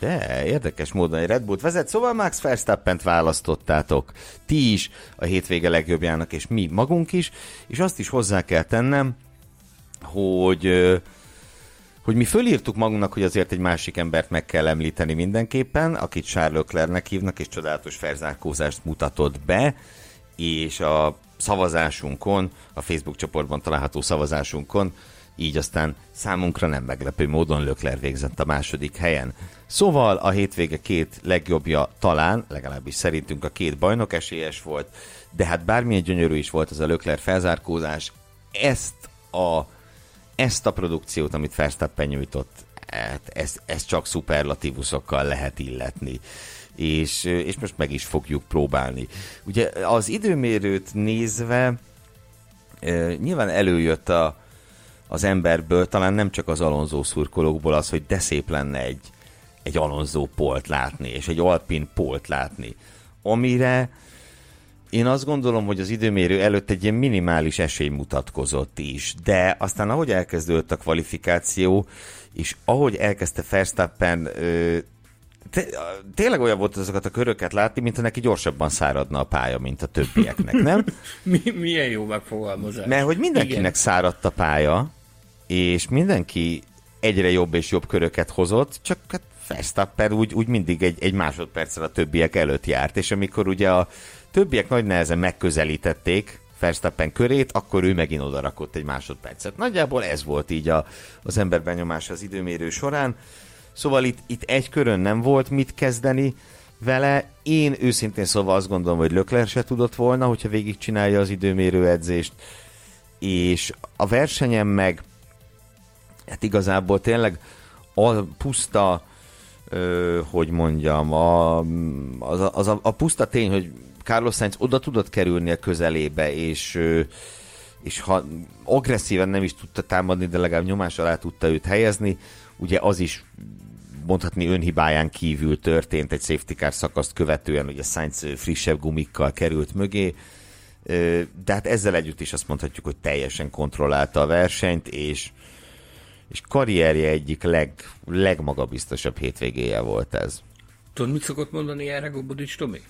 De érdekes módon egy Red Bullt vezet, szóval Max Verstappen-t választottátok. Ti is a hétvége legjobbjának, és mi magunk is, és azt is hozzá kell tennem, hogy hogy mi fölírtuk magunknak, hogy azért egy másik embert meg kell említeni mindenképpen, akit Charles Leclernek hívnak, és csodálatos felzárkózást mutatott be, és a szavazásunkon, a Facebook csoportban található szavazásunkon így aztán számunkra nem meglepő módon Lökler végzett a második helyen. Szóval a hétvége két legjobbja talán, legalábbis szerintünk a két bajnok esélyes volt, de hát bármilyen gyönyörű is volt az a Lökler felzárkózás, ezt a, ezt a produkciót, amit Verstappen nyújtott, hát ezt, ezt csak szuperlatívuszokkal lehet illetni. És, és most meg is fogjuk próbálni. Ugye az időmérőt nézve, nyilván előjött a, az emberből, talán nem csak az Alonso szurkolókból az, hogy de szép lenne egy, egy Alonso polt látni, és egy Alpin polt látni. Amire én azt gondolom, hogy az időmérő előtt egy ilyen minimális esély mutatkozott is, de aztán ahogy elkezdődött a kvalifikáció, és ahogy elkezdte Verstappen tényleg olyan volt azokat a köröket látni, mintha neki gyorsabban száradna a pálya, mint a többieknek, nem? Mi, milyen jó megfogalmazás. Mert hogy mindenkinek Igen. száradt a pálya, és mindenki egyre jobb és jobb köröket hozott, csak hát Verstappen úgy, úgy mindig egy, egy másodperccel a többiek előtt járt, és amikor ugye a többiek nagy nehezen megközelítették Verstappen körét, akkor ő megint oda rakott egy másodpercet. Nagyjából ez volt így a, az ember benyomása az időmérő során. Szóval itt, itt egy körön nem volt mit kezdeni vele. Én őszintén szóval azt gondolom, hogy Lökler se tudott volna, hogyha végigcsinálja az időmérő edzést. És a versenyen meg hát igazából tényleg a puszta, hogy mondjam, a, az, a, az a, a puszta tény, hogy Carlos Sainz oda tudott kerülni a közelébe, és és ha agresszíven nem is tudta támadni, de legalább nyomás alá tudta őt helyezni, ugye az is mondhatni önhibáján kívül történt egy safety car szakaszt követően, ugye Sainz frissebb gumikkal került mögé, de hát ezzel együtt is azt mondhatjuk, hogy teljesen kontrollálta a versenyt, és és karrierje egyik leg, legmagabiztosabb hétvégéje volt ez. Tudod, mit szokott mondani erre Gobodics Tomi?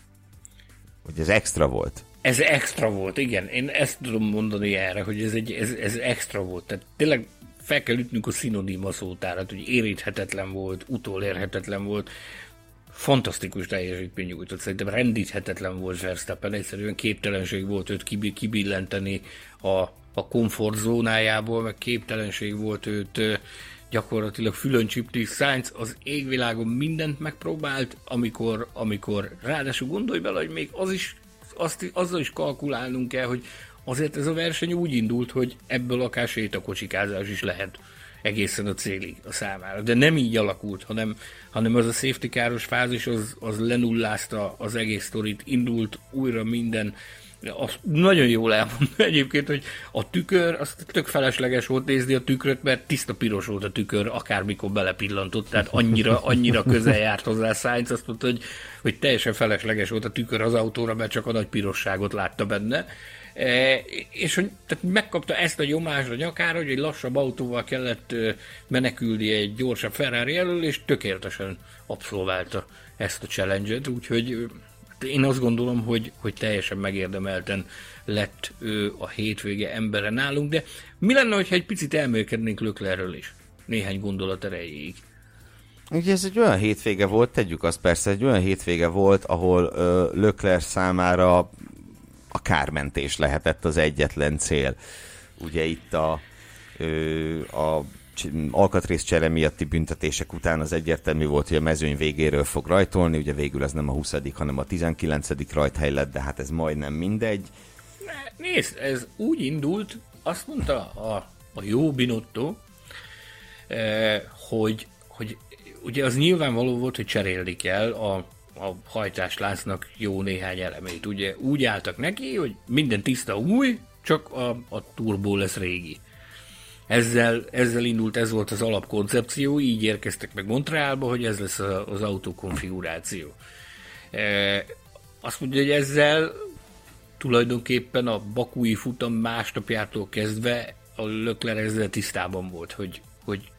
Hogy ez extra volt. Ez extra volt, igen. Én ezt tudom mondani erre, hogy ez, egy, ez, ez extra volt. Tehát tényleg fel kell ütnünk a szinoníma szótárat, hogy éríthetetlen volt, utolérhetetlen volt, fantasztikus teljesítmény nyújtott. Szerintem rendíthetetlen volt Verstappen, egyszerűen képtelenség volt őt kibillenteni a a komfortzónájából, meg képtelenség volt őt gyakorlatilag fülön csipni. Sainz az égvilágon mindent megpróbált, amikor, amikor ráadásul gondolj bele, hogy még az is, azt, azzal is kalkulálnunk kell, hogy azért ez a verseny úgy indult, hogy ebből akár sétakocsikázás is lehet egészen a célig a számára. De nem így alakult, hanem, hanem az a safety káros fázis az, az lenullázta az egész sztorit, indult újra minden, azt nagyon jól elmondom egyébként, hogy a tükör, az tök felesleges volt nézni a tükröt, mert tiszta piros volt a tükör, akármikor belepillantott, tehát annyira, annyira közel járt hozzá Sainz, azt mondta, hogy, hogy teljesen felesleges volt a tükör az autóra, mert csak a nagy pirosságot látta benne. E, és hogy tehát megkapta ezt a nyomást a nyakára, hogy egy lassabb autóval kellett menekülni egy gyorsabb Ferrari elől, és tökéletesen abszolválta ezt a challenge-et, úgyhogy én azt gondolom, hogy, hogy teljesen megérdemelten lett ő a hétvége embere nálunk, de mi lenne, hogyha egy picit elmélkednénk Löklerről is? Néhány gondolat erejéig. Ugye ez egy olyan hétvége volt, tegyük azt persze, egy olyan hétvége volt, ahol ö, Lökler számára a kármentés lehetett az egyetlen cél. Ugye itt a, ö, a alkatrész csere miatti büntetések után az egyértelmű volt, hogy a mezőny végéről fog rajtolni, ugye végül ez nem a 20 hanem a 19 rajthely lett, de hát ez majdnem mindegy. Nézd, ez úgy indult, azt mondta a, a jó Binotto, eh, hogy, hogy ugye az nyilvánvaló volt, hogy cserélni kell a, a hajtásláncnak jó néhány elemét. Ugye úgy álltak neki, hogy minden tiszta új, csak a, a turbó lesz régi. Ezzel, ezzel indult, ez volt az alapkoncepció, így érkeztek meg Montrealba, hogy ez lesz az autó konfiguráció. E, azt mondja, hogy ezzel tulajdonképpen a bakúi futam másnapjától kezdve a Lökler ezzel tisztában volt, hogy, hogy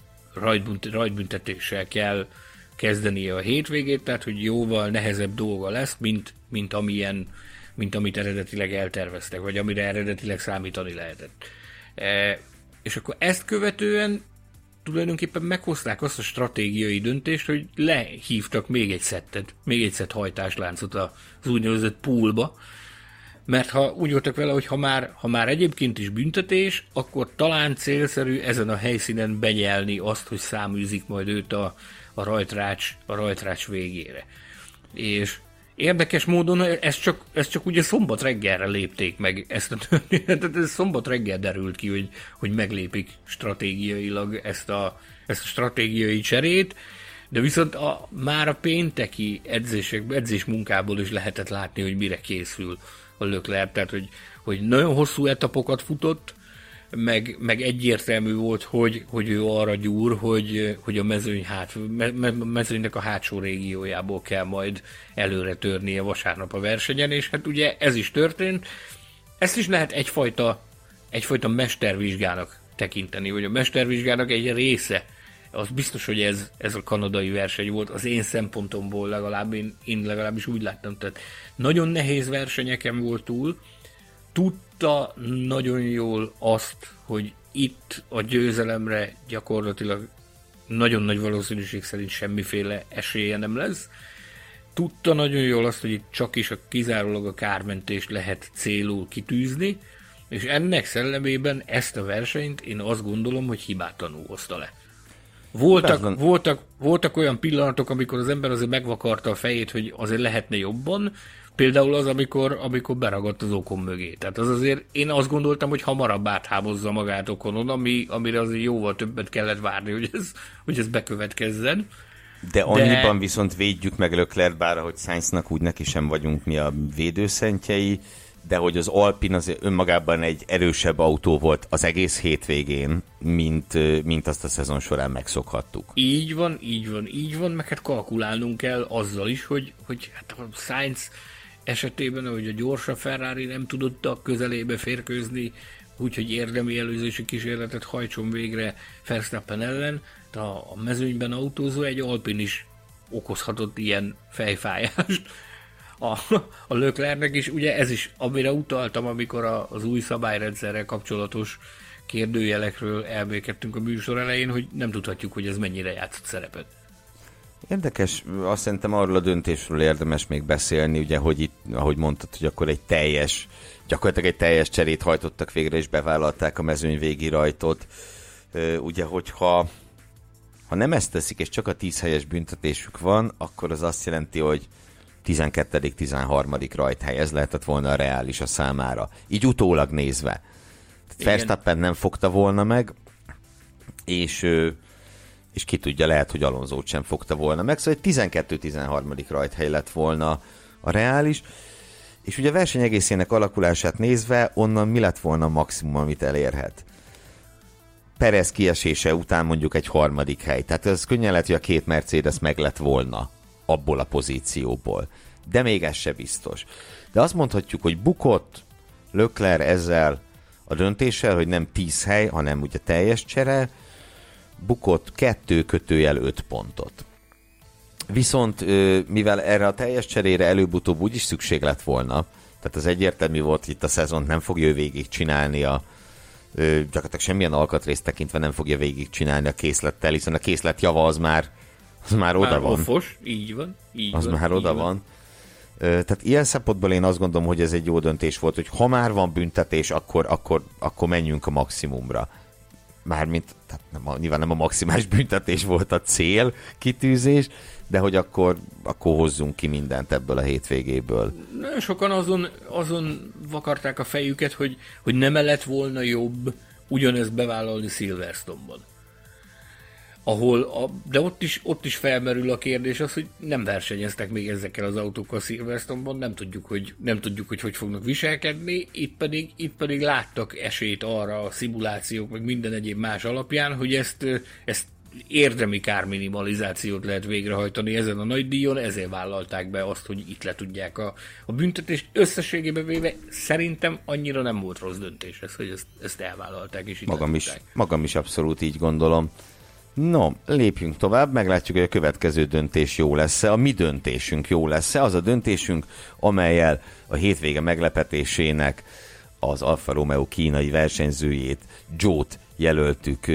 rajtbüntetéssel kell kezdenie a hétvégét, tehát hogy jóval nehezebb dolga lesz, mint, mint, amilyen, mint amit eredetileg elterveztek, vagy amire eredetileg számítani lehetett. És akkor ezt követően tulajdonképpen meghozták azt a stratégiai döntést, hogy lehívtak még egy szettet, még egy szett hajtásláncot az úgynevezett poolba, mert ha úgy voltak vele, hogy ha már, ha már egyébként is büntetés, akkor talán célszerű ezen a helyszínen benyelni azt, hogy száműzik majd őt a, a rajtrács, a rajtrács végére. És Érdekes módon ez csak, ez csak ugye szombat reggelre lépték meg ezt a történetet, ez szombat reggel derült ki, hogy, hogy meglépik stratégiailag ezt a, ezt a stratégiai cserét, de viszont a, már a pénteki edzések, edzés munkából is lehetett látni, hogy mire készül a Lökler, tehát hogy, hogy nagyon hosszú etapokat futott, meg, meg egyértelmű volt, hogy, hogy ő arra gyúr, hogy, hogy a mezőny hát, me, mezőnynek a hátsó régiójából kell majd előre törnie vasárnap a versenyen, és hát ugye ez is történt. Ezt is lehet egyfajta, egyfajta mestervizsgának tekinteni, hogy a mestervizsgának egy része, az biztos, hogy ez, ez a kanadai verseny volt, az én szempontomból legalább, én, én legalábbis úgy láttam, tehát nagyon nehéz versenyeken volt túl, tudta nagyon jól azt, hogy itt a győzelemre gyakorlatilag nagyon nagy valószínűség szerint semmiféle esélye nem lesz. Tudta nagyon jól azt, hogy itt csak is a kizárólag a kármentést lehet célul kitűzni, és ennek szellemében ezt a versenyt én azt gondolom, hogy hibátlanul hozta le. Voltak, voltak, voltak olyan pillanatok, amikor az ember azért megvakarta a fejét, hogy azért lehetne jobban, Például az, amikor, amikor beragadt az okon mögé. Tehát az azért, én azt gondoltam, hogy hamarabb áthábozza magát okonon, ami, amire azért jóval többet kellett várni, hogy ez, hogy ez bekövetkezzen. De annyiban De... viszont védjük meg Lökler, bár hogy Sainznak úgy neki sem vagyunk mi a védőszentjei, de hogy az Alpin az önmagában egy erősebb autó volt az egész hétvégén, mint, mint azt a szezon során megszokhattuk. Így van, így van, így van, meg hát kalkulálnunk kell azzal is, hogy, hogy hát a Sainz esetében, hogy a gyorsabb Ferrari nem tudott a közelébe férkőzni, úgyhogy érdemi előzési kísérletet hajtson végre Verstappen ellen, de a mezőnyben autózó egy Alpin is okozhatott ilyen fejfájást a, a Löklernek is. Ugye ez is, amire utaltam, amikor a, az új szabályrendszerrel kapcsolatos kérdőjelekről elbékedtünk a műsor elején, hogy nem tudhatjuk, hogy ez mennyire játszott szerepet. Érdekes, azt szerintem arról a döntésről érdemes még beszélni, ugye, hogy itt, ahogy mondtad, hogy akkor egy teljes, gyakorlatilag egy teljes cserét hajtottak végre, és bevállalták a mezőny végi rajtot. Ugye, hogyha ha nem ezt teszik, és csak a 10 helyes büntetésük van, akkor az azt jelenti, hogy 12.-13. rajthely, ez lehetett volna a reális a számára. Így utólag nézve. Verstappen nem fogta volna meg, és, és ki tudja, lehet, hogy Alonzót sem fogta volna meg, szóval egy 12-13. rajthely lett volna a reális, és ugye a verseny egészének alakulását nézve, onnan mi lett volna a maximum, amit elérhet? Perez kiesése után mondjuk egy harmadik hely. Tehát ez könnyen lehet, hogy a két Mercedes meg lett volna abból a pozícióból. De még ez se biztos. De azt mondhatjuk, hogy bukott Lökler ezzel a döntéssel, hogy nem 10 hely, hanem ugye teljes csere, bukott kettő kötőjel 5 pontot. Viszont mivel erre a teljes cserére előbb-utóbb úgyis szükség lett volna, tehát az egyértelmű volt, hogy itt a szezont nem fogja ő végig csinálni a gyakorlatilag semmilyen alkatrészt tekintve nem fogja végig csinálni a készlettel, hiszen a készlet java az már, az már, már oda van. Offos, így van. Így az van, már oda van. van. Tehát ilyen szempontból én azt gondolom, hogy ez egy jó döntés volt, hogy ha már van büntetés, akkor, akkor, akkor menjünk a maximumra. Mármint, tehát nem a, nyilván nem a maximális büntetés volt a cél, kitűzés, de hogy akkor, akkor hozzunk ki mindent ebből a hétvégéből. Sokan azon, azon vakarták a fejüket, hogy, hogy nem lett volna jobb ugyanezt bevállalni Silverstone-ban ahol, a, de ott is, ott is felmerül a kérdés az, hogy nem versenyeztek még ezekkel az autókkal Silverstone-ban, nem tudjuk, hogy, nem tudjuk, hogy hogy fognak viselkedni, itt pedig, itt pedig láttak esélyt arra a szimulációk, meg minden egyéb más alapján, hogy ezt, ezt érdemi kárminimalizációt lehet végrehajtani ezen a nagy díjon, ezért vállalták be azt, hogy itt le tudják a, a büntetést. Összességében véve szerintem annyira nem volt rossz döntés ez, hogy ezt, ezt elvállalták, és magam is, magam is abszolút így gondolom. No, lépjünk tovább, meglátjuk, hogy a következő döntés jó lesz-e. A mi döntésünk jó lesz-e. Az a döntésünk, amelyel a hétvége meglepetésének az Alfa Romeo kínai versenyzőjét, Jót jelöltük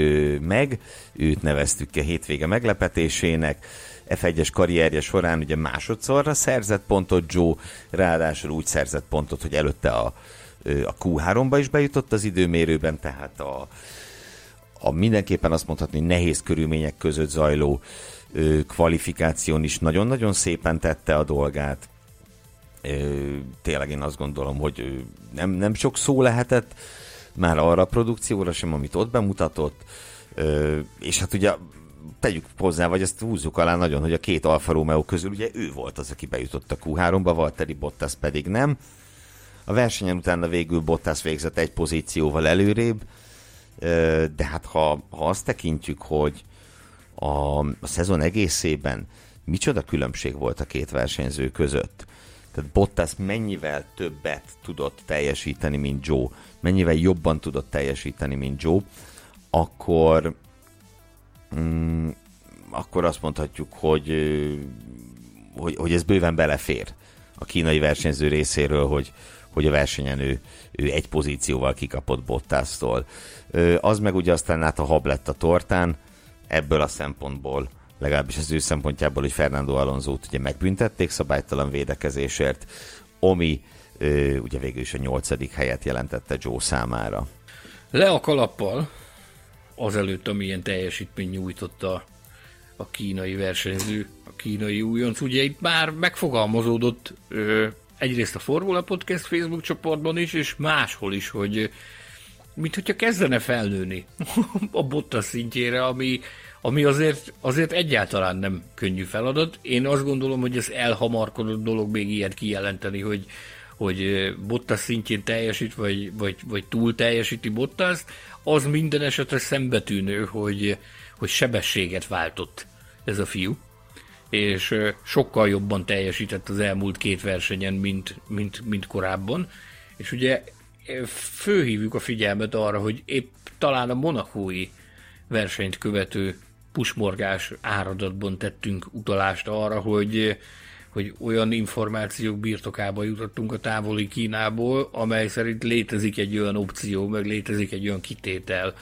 meg, őt neveztük ki a hétvége meglepetésének. F1-es karrierje során ugye másodszorra szerzett pontot Joe, ráadásul úgy szerzett pontot, hogy előtte a, a Q3-ba is bejutott az időmérőben, tehát a, a mindenképpen azt mondhatni nehéz körülmények között zajló ö, kvalifikáción is nagyon-nagyon szépen tette a dolgát. Ö, tényleg én azt gondolom, hogy nem, nem sok szó lehetett már arra a produkcióra sem, amit ott bemutatott, ö, és hát ugye tegyük hozzá, vagy ezt húzzuk alá nagyon, hogy a két Alfa Romeo közül ugye ő volt az, aki bejutott a Q3-ba, Valtteri Bottas pedig nem. A versenyen utána végül Bottas végzett egy pozícióval előrébb, de hát ha, ha azt tekintjük, hogy a, a szezon egészében micsoda különbség volt a két versenyző között, tehát Bottas mennyivel többet tudott teljesíteni, mint Joe, mennyivel jobban tudott teljesíteni, mint Joe, akkor mm, akkor azt mondhatjuk, hogy, hogy, hogy ez bőven belefér a kínai versenyző részéről, hogy, hogy a versenyen ő, ő egy pozícióval kikapott Bottasztól. Az meg ugye aztán át a hab lett a tortán, ebből a szempontból legalábbis az ő szempontjából, hogy Fernando Alonso-t ugye megbüntették szabálytalan védekezésért, ami ugye végül is a nyolcadik helyet jelentette Joe számára. Le a kalappal, azelőtt, amilyen teljesítmény nyújtotta a kínai versenyző, a kínai újonc. Ugye itt már megfogalmazódott ö, egyrészt a Formula Podcast Facebook csoportban is, és máshol is, hogy mint hogyha kezdene felnőni a Bottas szintjére, ami, ami azért, azért egyáltalán nem könnyű feladat. Én azt gondolom, hogy ez elhamarkodott dolog még ilyet kijelenteni, hogy, hogy Bottas szintjén teljesít, vagy, vagy, vagy túl teljesíti Bottas, az minden esetre szembetűnő, hogy, hogy sebességet váltott ez a fiú, és sokkal jobban teljesített az elmúlt két versenyen, mint, mint, mint korábban. És ugye főhívjuk a figyelmet arra, hogy épp talán a monakói versenyt követő pusmorgás áradatban tettünk utalást arra, hogy, hogy olyan információk birtokába jutottunk a távoli Kínából, amely szerint létezik egy olyan opció, meg létezik egy olyan kitétel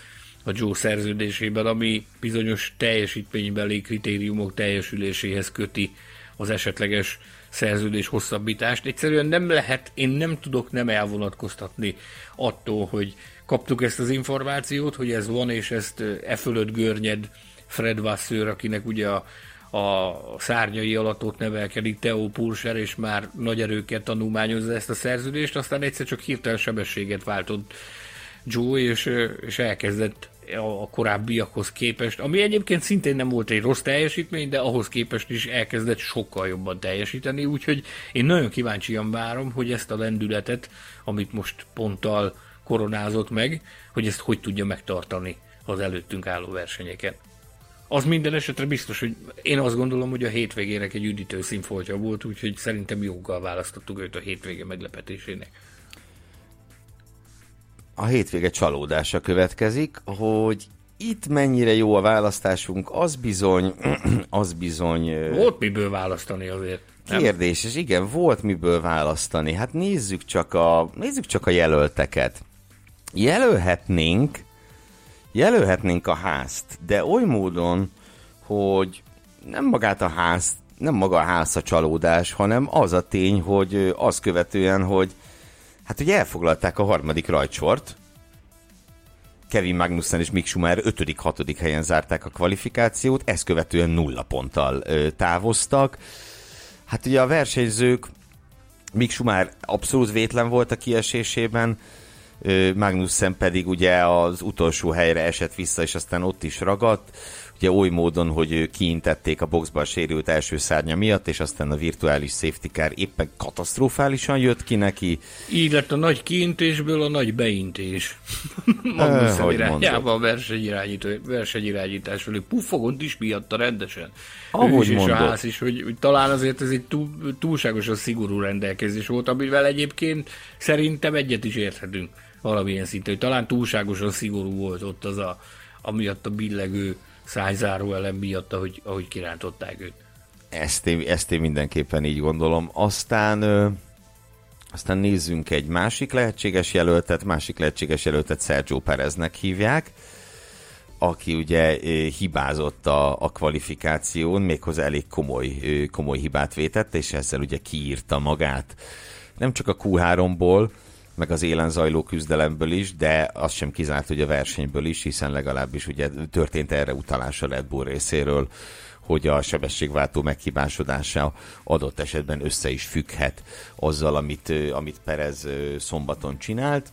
a Joe szerződésében, ami bizonyos teljesítménybeli kritériumok teljesüléséhez köti az esetleges szerződés hosszabbítást. Egyszerűen nem lehet, én nem tudok nem elvonatkoztatni attól, hogy kaptuk ezt az információt, hogy ez van, és ezt e fölött görnyed Fred Vasseur, akinek ugye a, a szárnyai alatt ott nevelkedik Theo Purser, és már nagy erőkkel tanulmányozza ezt a szerződést, aztán egyszer csak hirtelen sebességet váltott Joe, és, és elkezdett a korábbiakhoz képest, ami egyébként szintén nem volt egy rossz teljesítmény, de ahhoz képest is elkezdett sokkal jobban teljesíteni, úgyhogy én nagyon kíváncsian várom, hogy ezt a lendületet, amit most ponttal koronázott meg, hogy ezt hogy tudja megtartani az előttünk álló versenyeken. Az minden esetre biztos, hogy én azt gondolom, hogy a hétvégének egy üdítő színfoltja volt, úgyhogy szerintem joggal választottuk őt a hétvége meglepetésének. A hétvége csalódása következik, hogy itt mennyire jó a választásunk, az bizony, az bizony... Volt miből választani azért. Kérdés, és igen, volt miből választani. Hát nézzük csak a, nézzük csak a jelölteket. Jelölhetnénk jelölhetnénk a házt, de oly módon, hogy nem magát a ház, nem maga a ház a csalódás, hanem az a tény, hogy az követően, hogy hát ugye elfoglalták a harmadik rajtsort, Kevin Magnussen és Mick Schumacher 5.-6. helyen zárták a kvalifikációt, ezt követően nulla ponttal ö, távoztak. Hát ugye a versenyzők, Mick Schumacher abszolút vétlen volt a kiesésében, Magnussen pedig ugye az utolsó helyre esett vissza, és aztán ott is ragadt, ugye oly módon, hogy kiintették a boxban sérült első szárnya miatt, és aztán a virtuális safety car éppen katasztrofálisan jött ki neki. Így lett a nagy kiintésből a nagy beintés. Magnussen irányába a versenyirányítás felé. Puffogont is miatta rendesen. Ahogy és a ház is, hogy, hogy talán azért ez egy túl, túlságosan szigorú rendelkezés volt, amivel egyébként szerintem egyet is érthetünk valamilyen szinten, hogy talán túlságosan szigorú volt ott az a, amiatt a billegő szájzáró elem miatt, ahogy, ahogy kirántották őt. Ezt én, ezt én mindenképpen így gondolom. Aztán ö, aztán nézzünk egy másik lehetséges jelöltet, másik lehetséges jelöltet Sergio Pereznek hívják, aki ugye hibázott a, a kvalifikáción, méghozzá elég komoly, komoly hibát vétett, és ezzel ugye kiírta magát nem csak a Q3-ból, meg az élen zajló küzdelemből is, de az sem kizárt, hogy a versenyből is, hiszen legalábbis ugye történt erre utalás a Red Bull részéről, hogy a sebességváltó meghibásodása adott esetben össze is függhet azzal, amit, amit Perez szombaton csinált.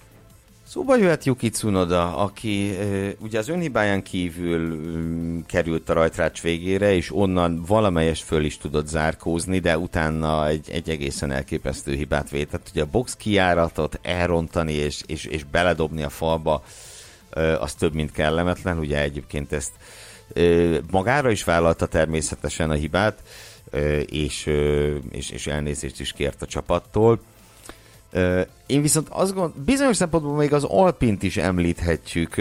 Szóba jöhet Yuki Tsunoda, aki ugye az önhibáján kívül e, került a rajtrács végére, és onnan valamelyes föl is tudott zárkózni, de utána egy, egy egészen elképesztő hibát vétett. Ugye a box kiáratot elrontani és, és, és beledobni a falba, az több, mint kellemetlen. Ugye egyébként ezt magára is vállalta természetesen a hibát, és, és, és elnézést is kért a csapattól én viszont azt gondolom, bizonyos szempontból még az Alpint is említhetjük,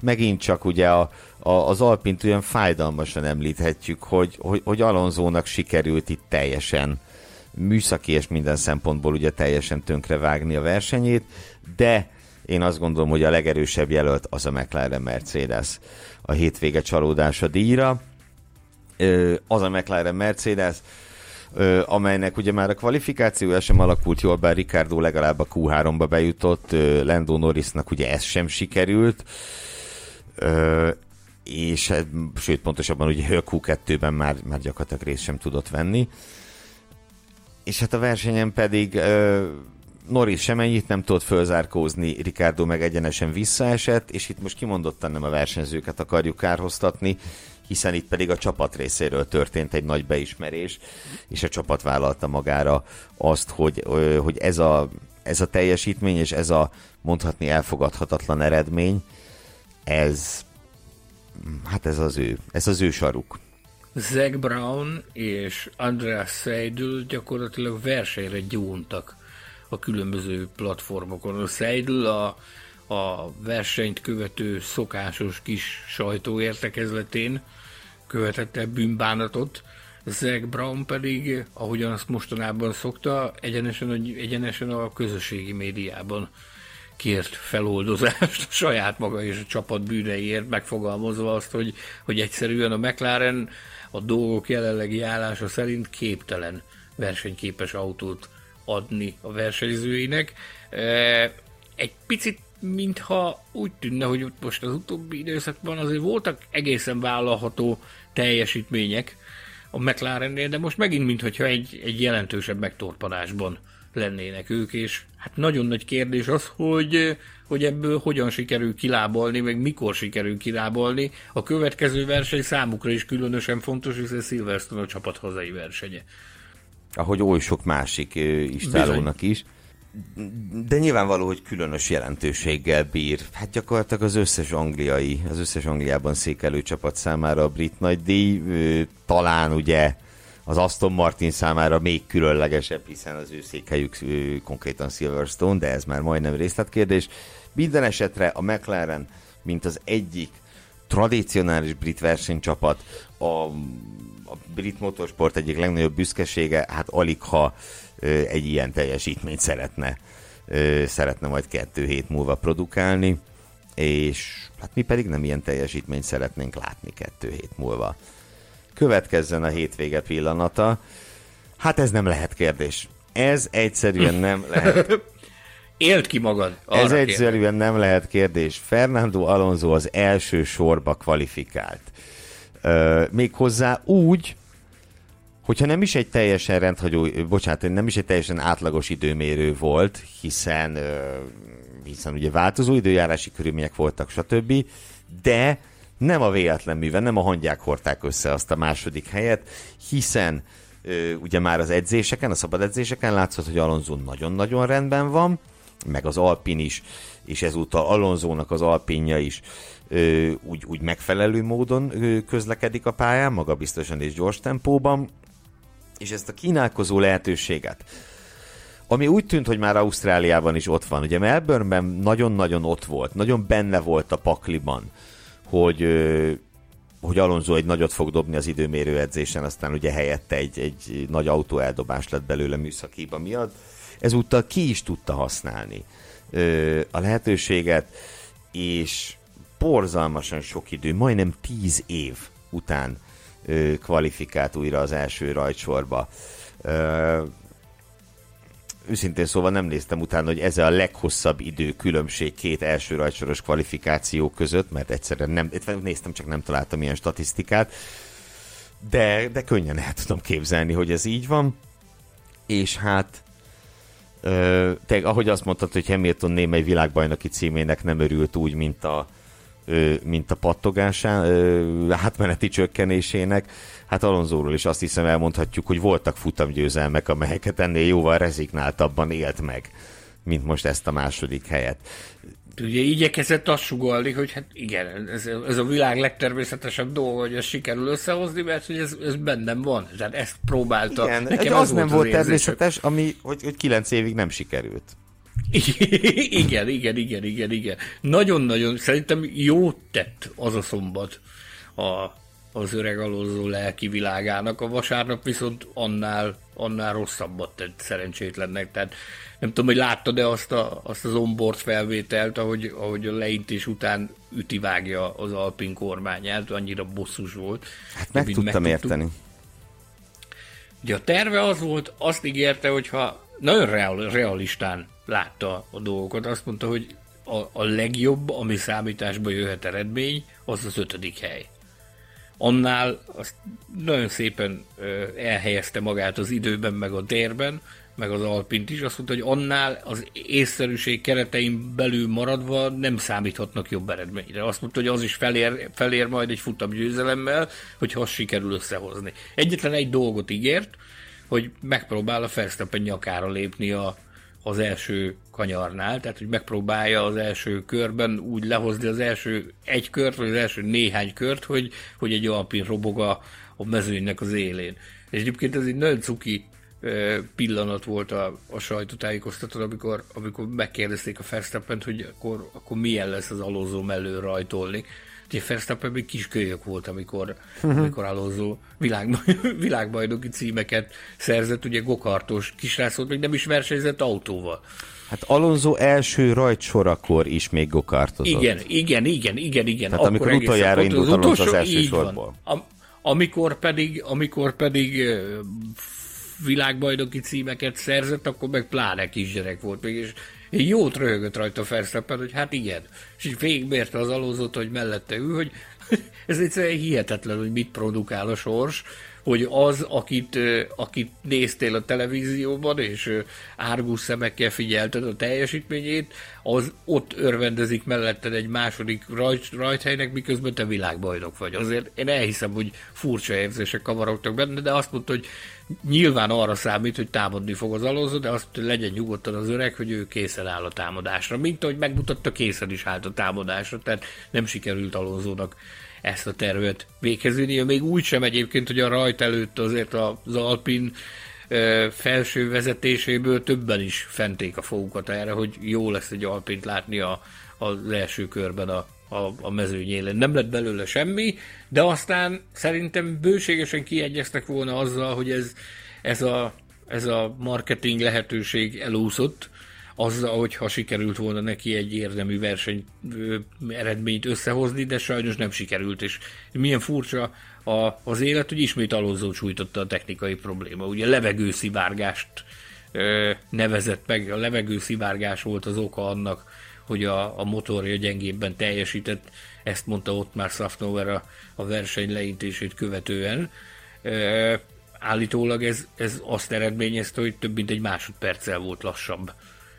megint csak ugye a, a, az Alpint olyan fájdalmasan említhetjük, hogy, hogy, hogy Alonzónak sikerült itt teljesen műszaki és minden szempontból ugye teljesen tönkrevágni a versenyét, de én azt gondolom, hogy a legerősebb jelölt az a McLaren Mercedes a hétvége csalódása díjra. Az a McLaren Mercedes, amelynek ugye már a kvalifikációja sem alakult jól, bár Ricardo legalább a Q3-ba bejutott, Lando Norrisnak ugye ez sem sikerült, és hát, sőt, pontosabban ugye a Q2-ben már, már gyakorlatilag részt sem tudott venni. És hát a versenyen pedig Norris sem ennyit nem tudott fölzárkózni, Ricardo meg egyenesen visszaesett, és itt most kimondottan nem a versenyzőket akarjuk kárhoztatni, hiszen itt pedig a csapat részéről történt egy nagy beismerés, és a csapat vállalta magára azt, hogy, hogy ez, a, ez a teljesítmény, és ez a mondhatni elfogadhatatlan eredmény, ez hát ez az ő, ez az ő saruk. Zach Brown és Andreas Seidel gyakorlatilag versenyre gyóntak a különböző platformokon. A Seidel a a versenyt követő szokásos kis sajtóértekezletén követett el bűnbánatot, Zach Brown pedig, ahogyan azt mostanában szokta, egyenesen, egyenesen a közösségi médiában kért feloldozást a saját maga és a csapat bűneiért, megfogalmazva azt, hogy, hogy egyszerűen a McLaren a dolgok jelenlegi állása szerint képtelen versenyképes autót adni a versenyzőinek. Egy picit mintha úgy tűnne, hogy most az utóbbi időszakban azért voltak egészen vállalható teljesítmények a McLarennél, de most megint mintha egy, egy jelentősebb megtorpanásban lennének ők, és Hát nagyon nagy kérdés az, hogy, hogy ebből hogyan sikerül kilábalni, meg mikor sikerül kilábalni. A következő verseny számukra is különösen fontos, hiszen Silverstone a csapat hazai versenye. Ahogy oly sok másik istálónak is. De nyilvánvaló, hogy különös jelentőséggel bír. Hát gyakorlatilag az összes angliai, az összes Angliában székelő csapat számára a brit nagydíj, talán ugye az Aston Martin számára még különlegesebb, hiszen az ő székhelyük konkrétan Silverstone, de ez már majdnem részletkérdés. Minden esetre a McLaren, mint az egyik tradicionális brit versenycsapat, a, a brit motorsport egyik legnagyobb büszkesége, hát alig ha egy ilyen teljesítményt szeretne, szeretne majd kettő hét múlva produkálni, és hát mi pedig nem ilyen teljesítményt szeretnénk látni kettő hét múlva következzen a hétvége pillanata. Hát ez nem lehet kérdés. Ez egyszerűen nem lehet. Élt ki magad. Ez egyszerűen kérdez. nem lehet kérdés. Fernando Alonso az első sorba kvalifikált. Uh, méghozzá úgy, hogyha nem is egy teljesen rendhagyó, bocsánat, nem is egy teljesen átlagos időmérő volt, hiszen, uh, hiszen ugye változó időjárási körülmények voltak, stb., de nem a véletlen műve, nem a hangyák hordták össze azt a második helyet, hiszen ö, ugye már az edzéseken, a szabad edzéseken látszott, hogy Alonso nagyon-nagyon rendben van, meg az Alpin is, és ezúttal Alonzónak az Alpinja is ö, úgy, úgy megfelelő módon ö, közlekedik a pályán, maga biztosan és gyors tempóban, és ezt a kínálkozó lehetőséget, ami úgy tűnt, hogy már Ausztráliában is ott van. Ugye Melbourneben nagyon-nagyon ott volt, nagyon benne volt a pakliban, hogy hogy Alonso egy nagyot fog dobni az időmérő edzésen, aztán ugye helyette egy, egy nagy autó eldobás lett belőle műszakiba miatt. Ezúttal ki is tudta használni a lehetőséget, és borzalmasan sok idő, majdnem tíz év után kvalifikált újra az első rajtsorba. Őszintén szóval nem néztem utána, hogy ez a leghosszabb idő különbség két első rajtsoros kvalifikáció között, mert egyszerűen nem, néztem, csak nem találtam ilyen statisztikát, de, de könnyen el tudom képzelni, hogy ez így van, és hát te, ahogy azt mondtad, hogy Hamilton némely világbajnoki címének nem örült úgy, mint a, mint a pattogásán, átmeneti csökkenésének. Hát Alonzóról is azt hiszem elmondhatjuk, hogy voltak futamgyőzelmek, amelyeket ennél jóval rezignáltabban élt meg, mint most ezt a második helyet. Ugye igyekezett azt sugalni, hogy hát igen, ez, ez a világ legtermészetesebb dolga, hogy ezt sikerül összehozni, mert hogy ez, ez bennem van. Tehát ezt próbálta. Igen, Nekem az, az nem volt természetes, ami, hogy, hogy kilenc évig nem sikerült. igen, igen, igen, igen, igen. Nagyon-nagyon, szerintem jót tett az a szombat a, az öreg alózó lelki világának. A vasárnap viszont annál, annál rosszabbat tett szerencsétlennek. Tehát nem tudom, hogy láttad-e azt, a, azt az onboard felvételt, ahogy, ahogy a leintés után ütivágja az Alpin kormányát, annyira bosszus volt. Hát meg tudtam érteni. Ugye a terve az volt, azt ígérte, hogyha nagyon real, realistán látta a dolgokat. Azt mondta, hogy a, a legjobb, ami számításba jöhet eredmény, az az ötödik hely. Annál azt nagyon szépen elhelyezte magát az időben, meg a térben, meg az Alpint is, azt mondta, hogy annál az észszerűség keretein belül maradva nem számíthatnak jobb eredményre. Azt mondta, hogy az is felér, felér majd egy futam győzelemmel, hogyha azt sikerül összehozni. Egyetlen egy dolgot ígért, hogy megpróbál a Verstappen nyakára lépni a, az első kanyarnál, tehát hogy megpróbálja az első körben úgy lehozni az első egy kört, vagy az első néhány kört, hogy, hogy egy alpin robog a, a mezőnynek az élén. És egyébként ez egy nagyon cuki pillanat volt a, a sajtótájékoztatón, amikor, amikor megkérdezték a Verstappen, hogy akkor, akkor milyen lesz az alózó mellől rajtolni. Ugye Verstappen még kis kölyök volt, amikor, uh-huh. amikor Alonso világ, világbajnoki címeket szerzett, ugye gokartos kisrác volt, még nem is versenyzett autóval. Hát Alonso első rajtsorakor is még gokartozott. Igen, igen, igen, igen, igen. Tehát amikor utoljára indult az, Alonso az első sorból. Am, amikor pedig, amikor pedig világbajnoki címeket szerzett, akkor meg pláne kisgyerek volt még, és jót röhögött rajta Verstappen, hogy hát igen. És így végigbérte az alózót, hogy mellette ő, hogy ez egyszerűen hihetetlen, hogy mit produkál a sors, hogy az, akit, akit néztél a televízióban, és árgus szemekkel figyelted a teljesítményét, az ott örvendezik melletted egy második rajt, rajthelynek, miközben te világbajnok vagy. Azért én elhiszem, hogy furcsa érzések kavarogtak benne, de azt mondta, hogy nyilván arra számít, hogy támadni fog az alózó, de azt, hogy legyen nyugodtan az öreg, hogy ő készen áll a támadásra. Mint ahogy megmutatta, készen is állt a támadásra, tehát nem sikerült alózónak ezt a tervet véghez Még úgy sem egyébként, hogy a rajt előtt azért az Alpin felső vezetéséből többen is fenték a fogukat erre, hogy jó lesz egy Alpint látni a, az első körben a, a, a mezőnyélen. Nem lett belőle semmi, de aztán szerintem bőségesen kiegyeztek volna azzal, hogy ez, ez, a, ez a marketing lehetőség elúszott, azzal, hogyha sikerült volna neki egy érdemű verseny eredményt összehozni, de sajnos nem sikerült, és milyen furcsa a, az élet, hogy ismét alózó sújtotta a technikai probléma. Ugye levegőszivárgást ö, nevezett meg, a levegőszivárgás volt az oka annak, hogy a, a motorja gyengébben teljesített, ezt mondta ott már Safnover a, a verseny leintését követően. Ö, állítólag ez, ez azt eredményezte, hogy több mint egy másodperccel volt lassabb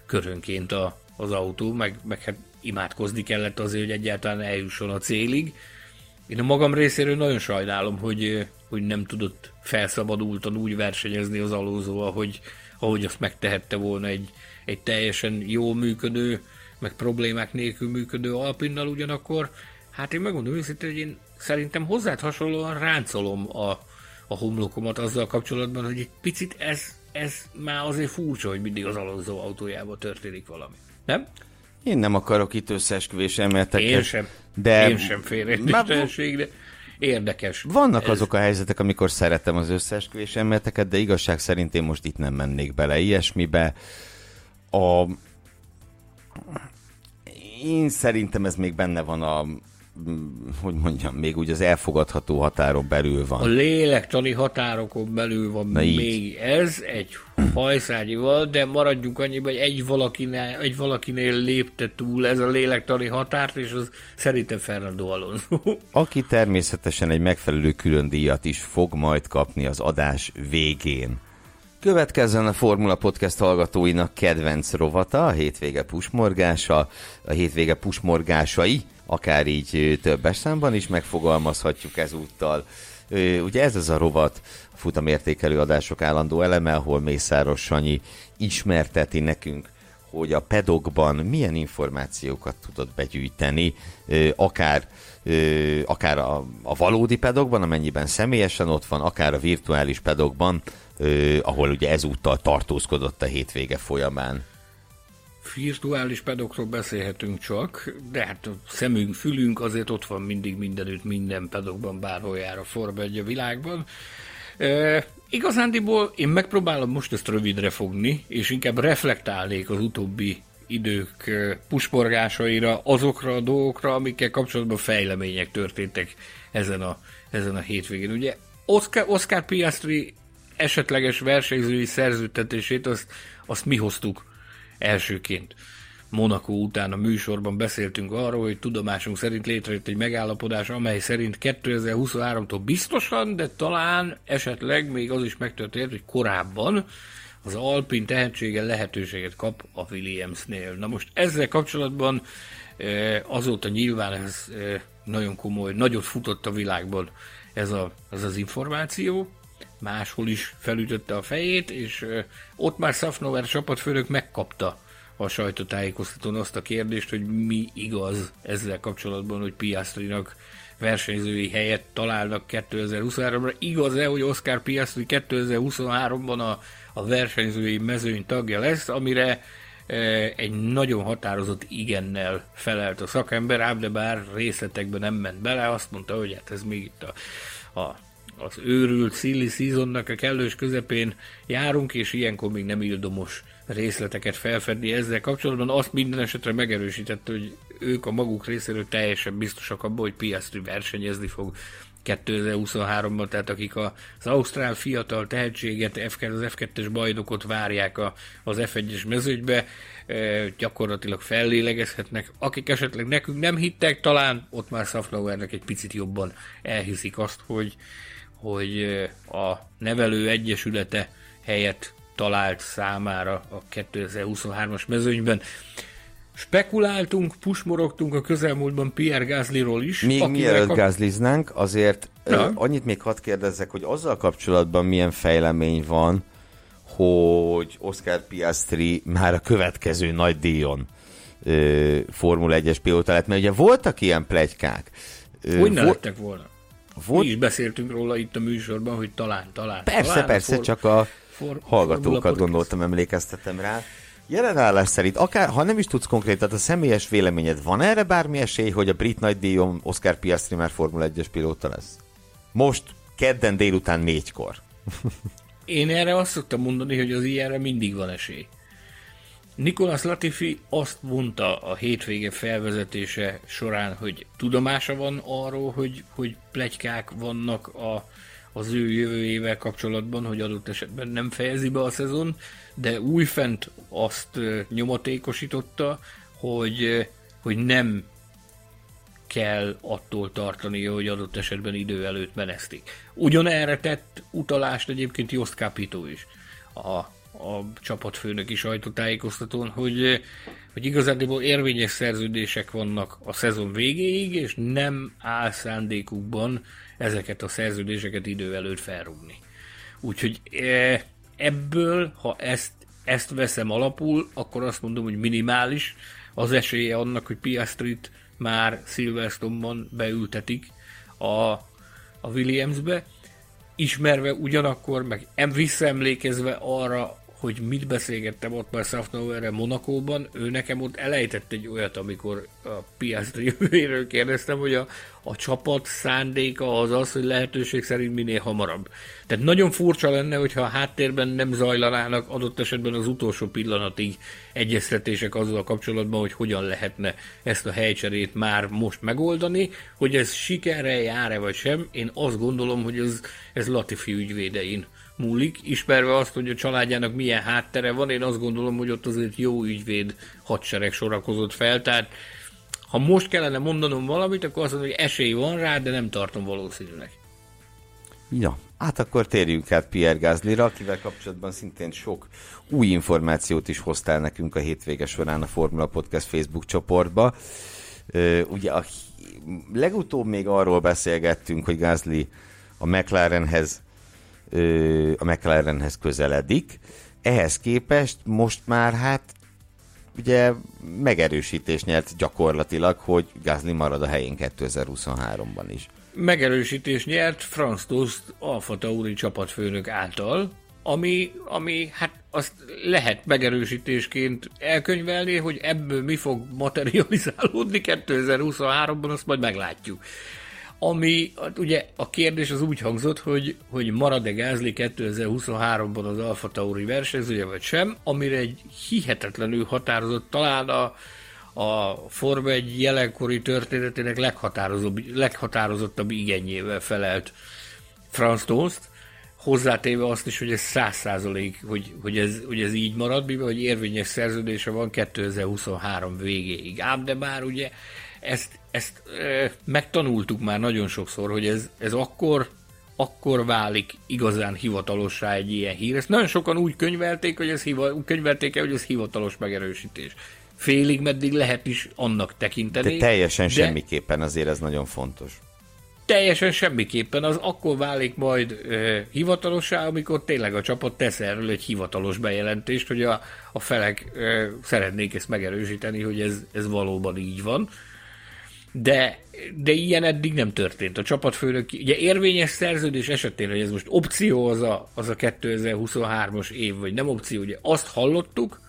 körönként a, az autó, meg, meg hát imádkozni kellett azért, hogy egyáltalán eljusson a célig. Én a magam részéről nagyon sajnálom, hogy, hogy nem tudott felszabadultan úgy versenyezni az alózó, ahogy, ahogy azt megtehette volna egy, egy teljesen jó működő, meg problémák nélkül működő Alpinnal ugyanakkor. Hát én megmondom őszintén, hogy én szerintem hozzád hasonlóan ráncolom a, a homlokomat azzal kapcsolatban, hogy egy picit ez ez már azért furcsa, hogy mindig az alonzó autójában történik valami. Nem? Én nem akarok itt összeesküvés emelteket. Én sem. De... Én sem félreértéstelenség, de érdekes. Vannak ez... azok a helyzetek, amikor szeretem az összeesküvés emelteket, de igazság szerint én most itt nem mennék bele ilyesmibe. A... Én szerintem ez még benne van a hogy mondjam, még úgy az elfogadható határon belül van. A lélektani határokon belül van Na még így. ez, egy hajszányival, de maradjunk annyiban, hogy egy valakinél, egy valakinél lépte túl ez a lélektani határt, és az szerintem Fernando Alonso. Aki természetesen egy megfelelő külön díjat is fog majd kapni az adás végén. Következzen a Formula Podcast hallgatóinak kedvenc rovata, a hétvége pusmorgása, a hétvége pusmorgásai, akár így többes számban is megfogalmazhatjuk ezúttal. Ugye ez az a rovat, a futamértékelő adások állandó eleme, ahol Mészáros Sanyi ismerteti nekünk, hogy a pedokban milyen információkat tudod begyűjteni, akár akár a, a valódi pedokban, amennyiben személyesen ott van, akár a virtuális pedokban, ahol ugye ezúttal tartózkodott a hétvége folyamán virtuális pedokról beszélhetünk csak, de hát a szemünk, fülünk azért ott van mindig mindenütt, minden pedokban, bárhol jár a Forma egy a világban. E, igazándiból én megpróbálom most ezt rövidre fogni, és inkább reflektálnék az utóbbi idők pusporgásaira, azokra a dolgokra, amikkel kapcsolatban fejlemények történtek ezen a, ezen a hétvégén. Ugye Oscar, Oscar Piastri esetleges versenyzői szerződtetését azt, azt mi hoztuk elsőként. Monaco után a műsorban beszéltünk arról, hogy tudomásunk szerint létrejött egy megállapodás, amely szerint 2023-tól biztosan, de talán esetleg még az is megtörtént, hogy korábban az Alpin tehetsége lehetőséget kap a Williamsnél. Na most ezzel kapcsolatban eh, azóta nyilván ez eh, nagyon komoly, nagyot futott a világban ez, a, ez az információ, máshol is felütötte a fejét, és ott már Szafnover csapatfőnök megkapta a sajtótájékoztatón azt a kérdést, hogy mi igaz ezzel kapcsolatban, hogy Piastrinak versenyzői helyet találnak 2023-ra. Igaz-e, hogy Oscar Piastri 2023-ban a, a versenyzői mezőny tagja lesz, amire egy nagyon határozott igennel felelt a szakember, ám de bár részletekben nem ment bele, azt mondta, hogy hát ez még itt a, a az őrült silly seasonnak a kellős közepén járunk, és ilyenkor még nem ildomos részleteket felfedni ezzel kapcsolatban. Azt minden esetre megerősítette, hogy ők a maguk részéről teljesen biztosak abban, hogy Piastri versenyezni fog 2023-ban, tehát akik az Ausztrál fiatal tehetséget, az F2-es bajnokot várják az F1-es mezőgybe, gyakorlatilag fellélegezhetnek. Akik esetleg nekünk nem hittek, talán ott már Safnauernek egy picit jobban elhiszik azt, hogy hogy a nevelő egyesülete helyett talált számára a 2023-as mezőnyben. Spekuláltunk, pusmorogtunk a közelmúltban Pierre Gaslyról is. Még mielőtt kap... gázliznánk, azért Na? annyit még hadd kérdezzek, hogy azzal kapcsolatban milyen fejlemény van, hogy Oscar Piastri már a következő nagy díjon Formula 1-es pilóta lett, mert ugye voltak ilyen plegykák. Hogy ne lettek volna? Volt... Mi is beszéltünk róla itt a műsorban, hogy talán, talán. Persze, talán persze, for... csak a for... hallgatókat gondoltam, emlékeztetem rá. Jelenállás szerint, akár, ha nem is tudsz konkrétan, a személyes véleményed, van erre bármi esély, hogy a brit nagy díjon Oscar Piastri már Formula 1-es pilóta lesz? Most, kedden délután négykor. Én erre azt szoktam mondani, hogy az ilyenre mindig van esély. Nikolas Latifi azt mondta a hétvége felvezetése során, hogy tudomása van arról, hogy, hogy plegykák vannak a, az ő jövőjével kapcsolatban, hogy adott esetben nem fejezi be a szezon, de újfent azt nyomatékosította, hogy, hogy nem kell attól tartani, hogy adott esetben idő előtt menesztik. Ugyanerre tett utalást egyébként Jost Capito is a a csapatfőnöki sajtótájékoztatón, hogy, hogy igazándiból érvényes szerződések vannak a szezon végéig, és nem áll szándékukban ezeket a szerződéseket idő előtt felrúgni. Úgyhogy e, ebből, ha ezt, ezt veszem alapul, akkor azt mondom, hogy minimális az esélye annak, hogy Piastrit már Silverstone-ban beültetik a, a Williamsbe, ismerve ugyanakkor, meg visszaemlékezve arra hogy mit beszélgettem ott már Safnauerre Monakóban, ő nekem ott elejtett egy olyat, amikor a Piastri jövőjéről kérdeztem, hogy a, a csapat szándéka az az, hogy lehetőség szerint minél hamarabb. Tehát nagyon furcsa lenne, hogyha a háttérben nem zajlanának adott esetben az utolsó pillanatig egyeztetések azzal a kapcsolatban, hogy hogyan lehetne ezt a helycserét már most megoldani, hogy ez sikerre jár-e vagy sem. Én azt gondolom, hogy ez, ez Latifi ügyvédein múlik, ismerve azt, hogy a családjának milyen háttere van, én azt gondolom, hogy ott azért jó ügyvéd hadsereg sorakozott fel, tehát ha most kellene mondanom valamit, akkor azt mondom, hogy esély van rá, de nem tartom valószínűleg. Ja, hát akkor térjünk át Pierre Gaslyra, akivel kapcsolatban szintén sok új információt is hoztál nekünk a hétvége során a Formula Podcast Facebook csoportba. Ugye a legutóbb még arról beszélgettünk, hogy Gasly a McLarenhez a McLarenhez közeledik. Ehhez képest most már hát ugye megerősítés nyert gyakorlatilag, hogy Gasly marad a helyén 2023-ban is. Megerősítés nyert Franz Tost Alfa Tauri csapatfőnök által, ami, ami hát azt lehet megerősítésként elkönyvelni, hogy ebből mi fog materializálódni 2023-ban, azt majd meglátjuk ami hát ugye a kérdés az úgy hangzott, hogy, hogy marad-e Gázli 2023-ban az Alfa Tauri versenyzője, vagy sem, amire egy hihetetlenül határozott, talán a, a Forma egy jelenkori történetének leghatározottabb, leghatározottabb igényével felelt Franz Tost, hozzátéve azt is, hogy ez száz százalék, hogy, hogy, ez, hogy ez így marad, mivel hogy érvényes szerződése van 2023 végéig. Ám de már ugye ezt, ezt e, megtanultuk már nagyon sokszor, hogy ez, ez akkor, akkor válik igazán hivatalossá egy ilyen hír. Ezt nagyon sokan úgy könyvelték, hogy ez, hiva, könyvelték el, hogy ez hivatalos megerősítés. Félig meddig lehet is annak tekinteni. De teljesen de semmiképpen azért ez nagyon fontos. Teljesen semmiképpen. Az akkor válik majd e, hivatalossá, amikor tényleg a csapat tesz erről egy hivatalos bejelentést, hogy a, a felek e, szeretnék ezt megerősíteni, hogy ez, ez valóban így van de, de ilyen eddig nem történt. A csapatfőnök, ugye érvényes szerződés esetén, hogy ez most opció az a, az a 2023-as év, vagy nem opció, ugye azt hallottuk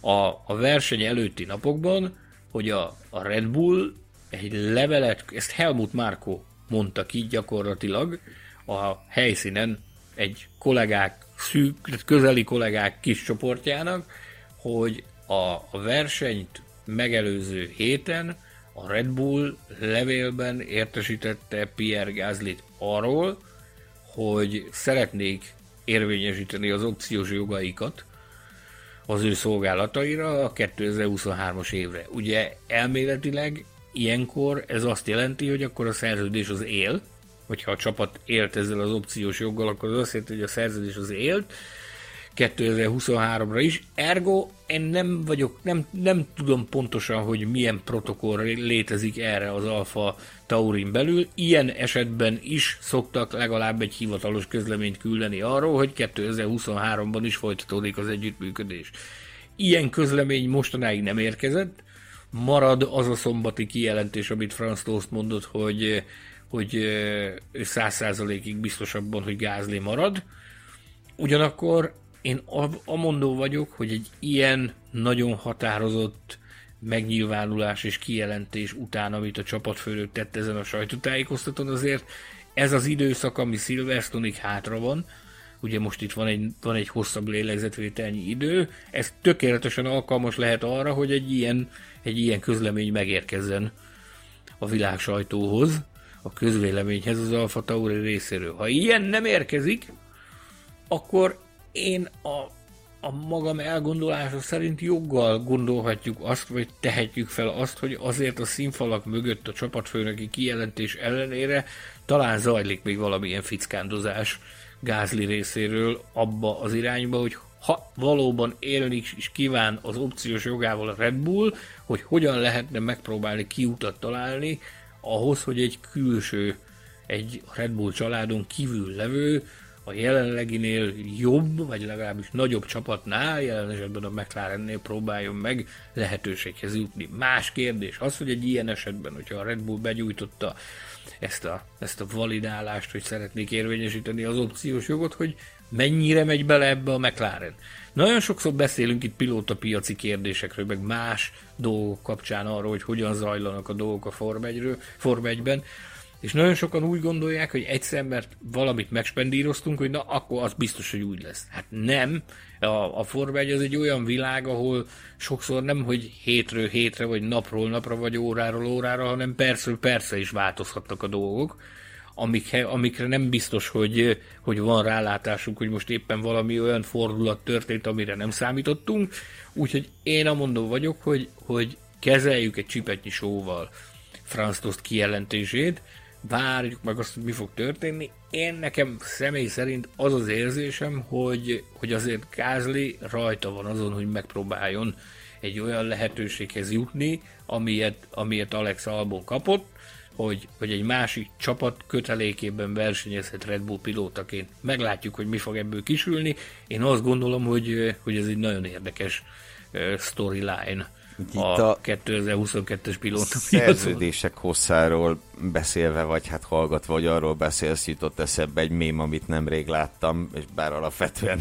a, a verseny előtti napokban, hogy a, a Red Bull egy levelet, ezt Helmut Márko mondta ki gyakorlatilag a helyszínen egy kollégák, szűk, közeli kollégák kis csoportjának, hogy a, a versenyt megelőző héten a Red Bull levélben értesítette Pierre Gaslyt arról, hogy szeretnék érvényesíteni az opciós jogaikat az ő szolgálataira a 2023-as évre. Ugye elméletileg ilyenkor ez azt jelenti, hogy akkor a szerződés az él, vagy ha a csapat élt ezzel az opciós joggal, akkor az azt jelenti, hogy a szerződés az élt, 2023-ra is. Ergo én nem vagyok, nem, nem tudom pontosan, hogy milyen protokoll létezik erre az Alfa Taurin belül. Ilyen esetben is szoktak legalább egy hivatalos közleményt küldeni arról, hogy 2023-ban is folytatódik az együttműködés. Ilyen közlemény mostanáig nem érkezett, marad az a szombati kijelentés, amit Franz Toast mondott, hogy hogy ő száz százalékig biztos abban, hogy Gázli marad. Ugyanakkor én amondó vagyok, hogy egy ilyen nagyon határozott megnyilvánulás és kijelentés után, amit a csapatfőnök tett ezen a sajtótájékoztatón, azért ez az időszak, ami Silverstone-ig hátra van, ugye most itt van egy, van egy hosszabb lélegzetvételnyi idő, ez tökéletesen alkalmas lehet arra, hogy egy ilyen, egy ilyen közlemény megérkezzen a világ sajtóhoz, a közvéleményhez az Alfa Tauri részéről. Ha ilyen nem érkezik, akkor én a, a magam elgondolása szerint joggal gondolhatjuk azt, vagy tehetjük fel azt, hogy azért a színfalak mögött a csapatfőnöki kijelentés ellenére talán zajlik még valamilyen fickándozás Gázli részéről abba az irányba, hogy ha valóban élni is kíván az opciós jogával a Red Bull, hogy hogyan lehetne megpróbálni kiutat találni ahhoz, hogy egy külső, egy Red Bull családon kívül levő a jelenleginél jobb, vagy legalábbis nagyobb csapatnál, jelen esetben a McLarennél próbáljon meg lehetőséghez jutni. Más kérdés az, hogy egy ilyen esetben, hogyha a Red Bull begyújtotta ezt a, ezt a validálást, hogy szeretnék érvényesíteni az opciós jogot, hogy mennyire megy bele ebbe a McLaren. Nagyon sokszor beszélünk itt pilóta piaci kérdésekről, meg más dolgok kapcsán arról, hogy hogyan zajlanak a dolgok a Form 1-ben, és nagyon sokan úgy gondolják, hogy egyszer, mert valamit megspendíroztunk, hogy na, akkor az biztos, hogy úgy lesz. Hát nem. A, a Forma 1 az egy olyan világ, ahol sokszor nem, hogy hétről hétre, vagy napról napra, vagy óráról órára, hanem percről persze is változhatnak a dolgok, amikre, amikre nem biztos, hogy, hogy van rálátásunk, hogy most éppen valami olyan fordulat történt, amire nem számítottunk. Úgyhogy én amondó vagyok, hogy, hogy kezeljük egy csipetnyi sóval Franz Tost kijelentését, várjuk meg azt, hogy mi fog történni. Én nekem személy szerint az az érzésem, hogy, hogy azért Kázli rajta van azon, hogy megpróbáljon egy olyan lehetőséghez jutni, amilyet, amilyet Alex Albon kapott, hogy, hogy egy másik csapat kötelékében versenyezhet Red Bull pilótaként. Meglátjuk, hogy mi fog ebből kisülni. Én azt gondolom, hogy, hogy ez egy nagyon érdekes storyline itt a, a 2022-es pilóta Szerződések hosszáról beszélve, vagy hát hallgatva, vagy arról beszélsz, jutott eszembe egy mém, amit nemrég láttam, és bár alapvetően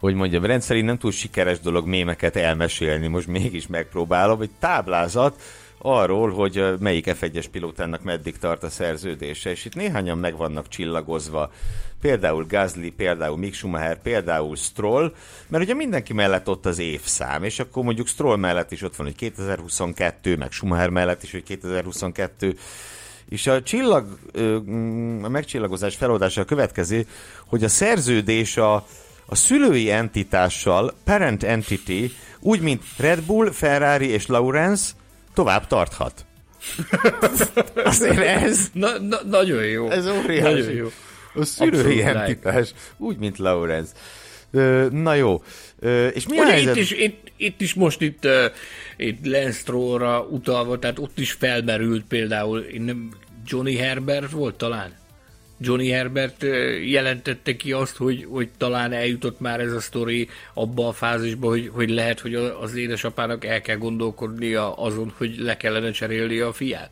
hogy mondjam, rendszerint nem túl sikeres dolog mémeket elmesélni, most mégis megpróbálom, egy táblázat, arról, hogy melyik F1-es pilótának meddig tart a szerződése, és itt néhányan meg vannak csillagozva. Például Gasly, például Mick Schumacher, például Stroll, mert ugye mindenki mellett ott az évszám, és akkor mondjuk Stroll mellett is ott van, hogy 2022, meg Schumacher mellett is, hogy 2022, és a csillag, a megcsillagozás feloldása a következő, hogy a szerződés a, a szülői entitással, parent entity, úgy, mint Red Bull, Ferrari és Lawrence, tovább tarthat. Azért ez... Na, na, nagyon jó. Ez óriási. Nagyon jó. A szülői entitás. Úgy, mint Laurence. Na jó. És mi Ugye itt is, itt, itt is most itt, itt Lance utalva, tehát ott is felmerült például, én nem, Johnny Herbert volt talán? Johnny Herbert jelentette ki azt, hogy, hogy talán eljutott már ez a sztori abba a fázisba, hogy, hogy lehet, hogy az édesapának el kell gondolkodnia azon, hogy le kellene cserélni a fiát.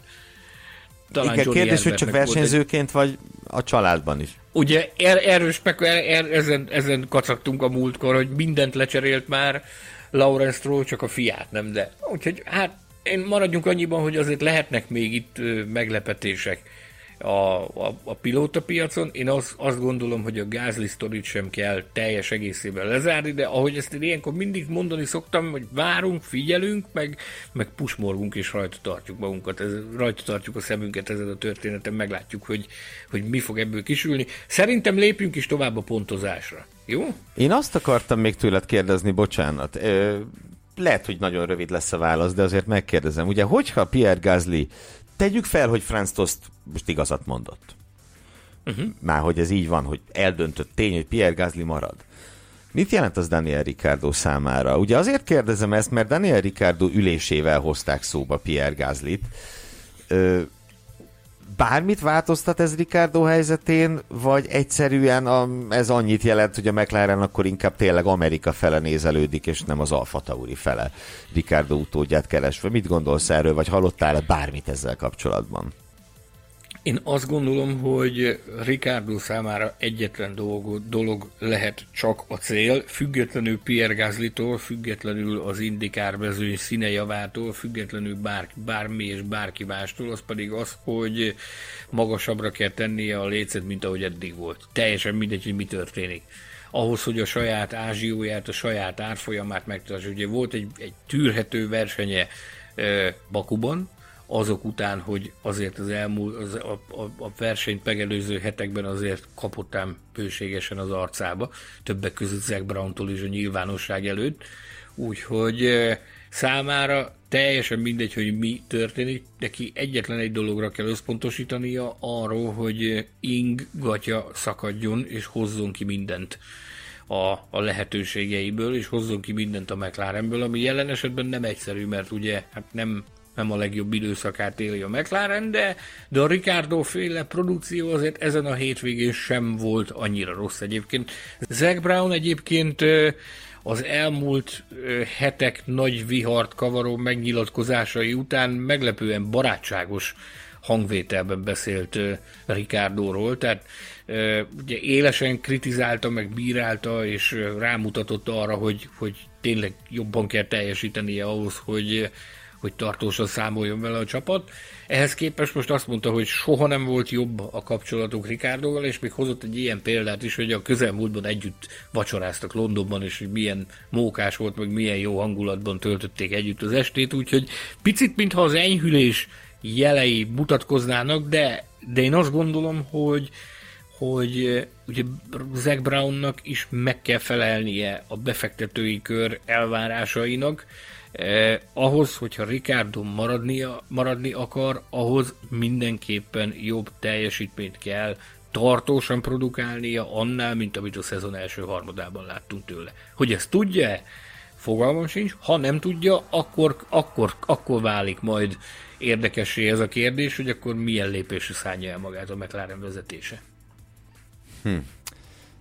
Talán Igen, Johnny kérdés, hogy csak versenyzőként, egy... vagy a családban is? Ugye er, erről spekul, er, er, ezen, ezen kacagtunk a múltkor, hogy mindent lecserélt már Lawrence Stroll, csak a fiát nem, de úgyhogy hát én maradjunk annyiban, hogy azért lehetnek még itt meglepetések a, a, a pilóta piacon. Én az, azt gondolom, hogy a gázli sztorit sem kell teljes egészében lezárni, de ahogy ezt én ilyenkor mindig mondani szoktam, hogy várunk, figyelünk, meg, meg pusmorgunk és rajta tartjuk magunkat, ez, rajta tartjuk a szemünket ezen a történeten, meglátjuk, hogy, hogy mi fog ebből kisülni. Szerintem lépjünk is tovább a pontozásra. Jó? Én azt akartam még tőled kérdezni, bocsánat. Ö, lehet, hogy nagyon rövid lesz a válasz, de azért megkérdezem. Ugye, hogyha Pierre Gasly Tegyük fel, hogy Franz Tost most igazat mondott. uh-huh. már hogy ez így van, hogy eldöntött tény, hogy Pierre Gasly marad. Mit jelent az Daniel Ricardo számára? Ugye azért kérdezem ezt, mert Daniel Ricardo ülésével hozták szóba Pierre Gaslyt. Ö, bármit változtat ez Ricardo helyzetén, vagy egyszerűen a, ez annyit jelent, hogy a McLaren akkor inkább tényleg Amerika fele nézelődik, és nem az Alfa Tauri fele Ricardo utódját keresve. Mit gondolsz erről, vagy hallottál-e bármit ezzel kapcsolatban? Én azt gondolom, hogy Ricardo számára egyetlen dolog, dolog lehet csak a cél, függetlenül Pierre Gasly-tól, függetlenül az indikár mezőny színe javától, függetlenül bár, bármi és bárki mástól, az pedig az, hogy magasabbra kell tennie a lécet, mint ahogy eddig volt. Teljesen mindegy, hogy mi történik ahhoz, hogy a saját ázsióját, a saját árfolyamát megtartsa. Ugye volt egy, egy tűrhető versenye Bakuban, azok után, hogy azért az elmúlt, az, a, a, a versenyt megelőző hetekben azért kapott ám bőségesen az arcába, többek között Zach Brown-tól is a nyilvánosság előtt, úgyhogy számára teljesen mindegy, hogy mi történik, neki egyetlen egy dologra kell összpontosítania arról, hogy ing gatya szakadjon és hozzon ki mindent a, a lehetőségeiből, és hozzon ki mindent a McLarenből, ami jelen esetben nem egyszerű, mert ugye hát nem nem a legjobb időszakát éli a McLaren, de, de a Ricardo féle produkció azért ezen a hétvégén sem volt annyira rossz egyébként. Zach Brown egyébként az elmúlt hetek nagy vihart kavaró megnyilatkozásai után meglepően barátságos hangvételben beszélt Ricardo-ról, tehát ugye élesen kritizálta, meg bírálta, és rámutatott arra, hogy, hogy tényleg jobban kell teljesítenie ahhoz, hogy, hogy tartósan számoljon vele a csapat. Ehhez képest most azt mondta, hogy soha nem volt jobb a kapcsolatuk Ricardoval, és még hozott egy ilyen példát is, hogy a közelmúltban együtt vacsoráztak Londonban, és hogy milyen mókás volt, meg milyen jó hangulatban töltötték együtt az estét, úgyhogy picit, mintha az enyhülés jelei mutatkoznának, de, de én azt gondolom, hogy hogy ugye Zack Brownnak is meg kell felelnie a befektetői kör elvárásainak, Eh, ahhoz, hogyha Ricardo maradni, maradni akar, ahhoz mindenképpen jobb teljesítményt kell tartósan produkálnia annál, mint amit a szezon első harmadában láttunk tőle. Hogy ezt tudja Fogalmam sincs. Ha nem tudja, akkor, akkor, akkor válik majd érdekessé ez a kérdés, hogy akkor milyen lépésre szállja el magát a McLaren vezetése. Hm.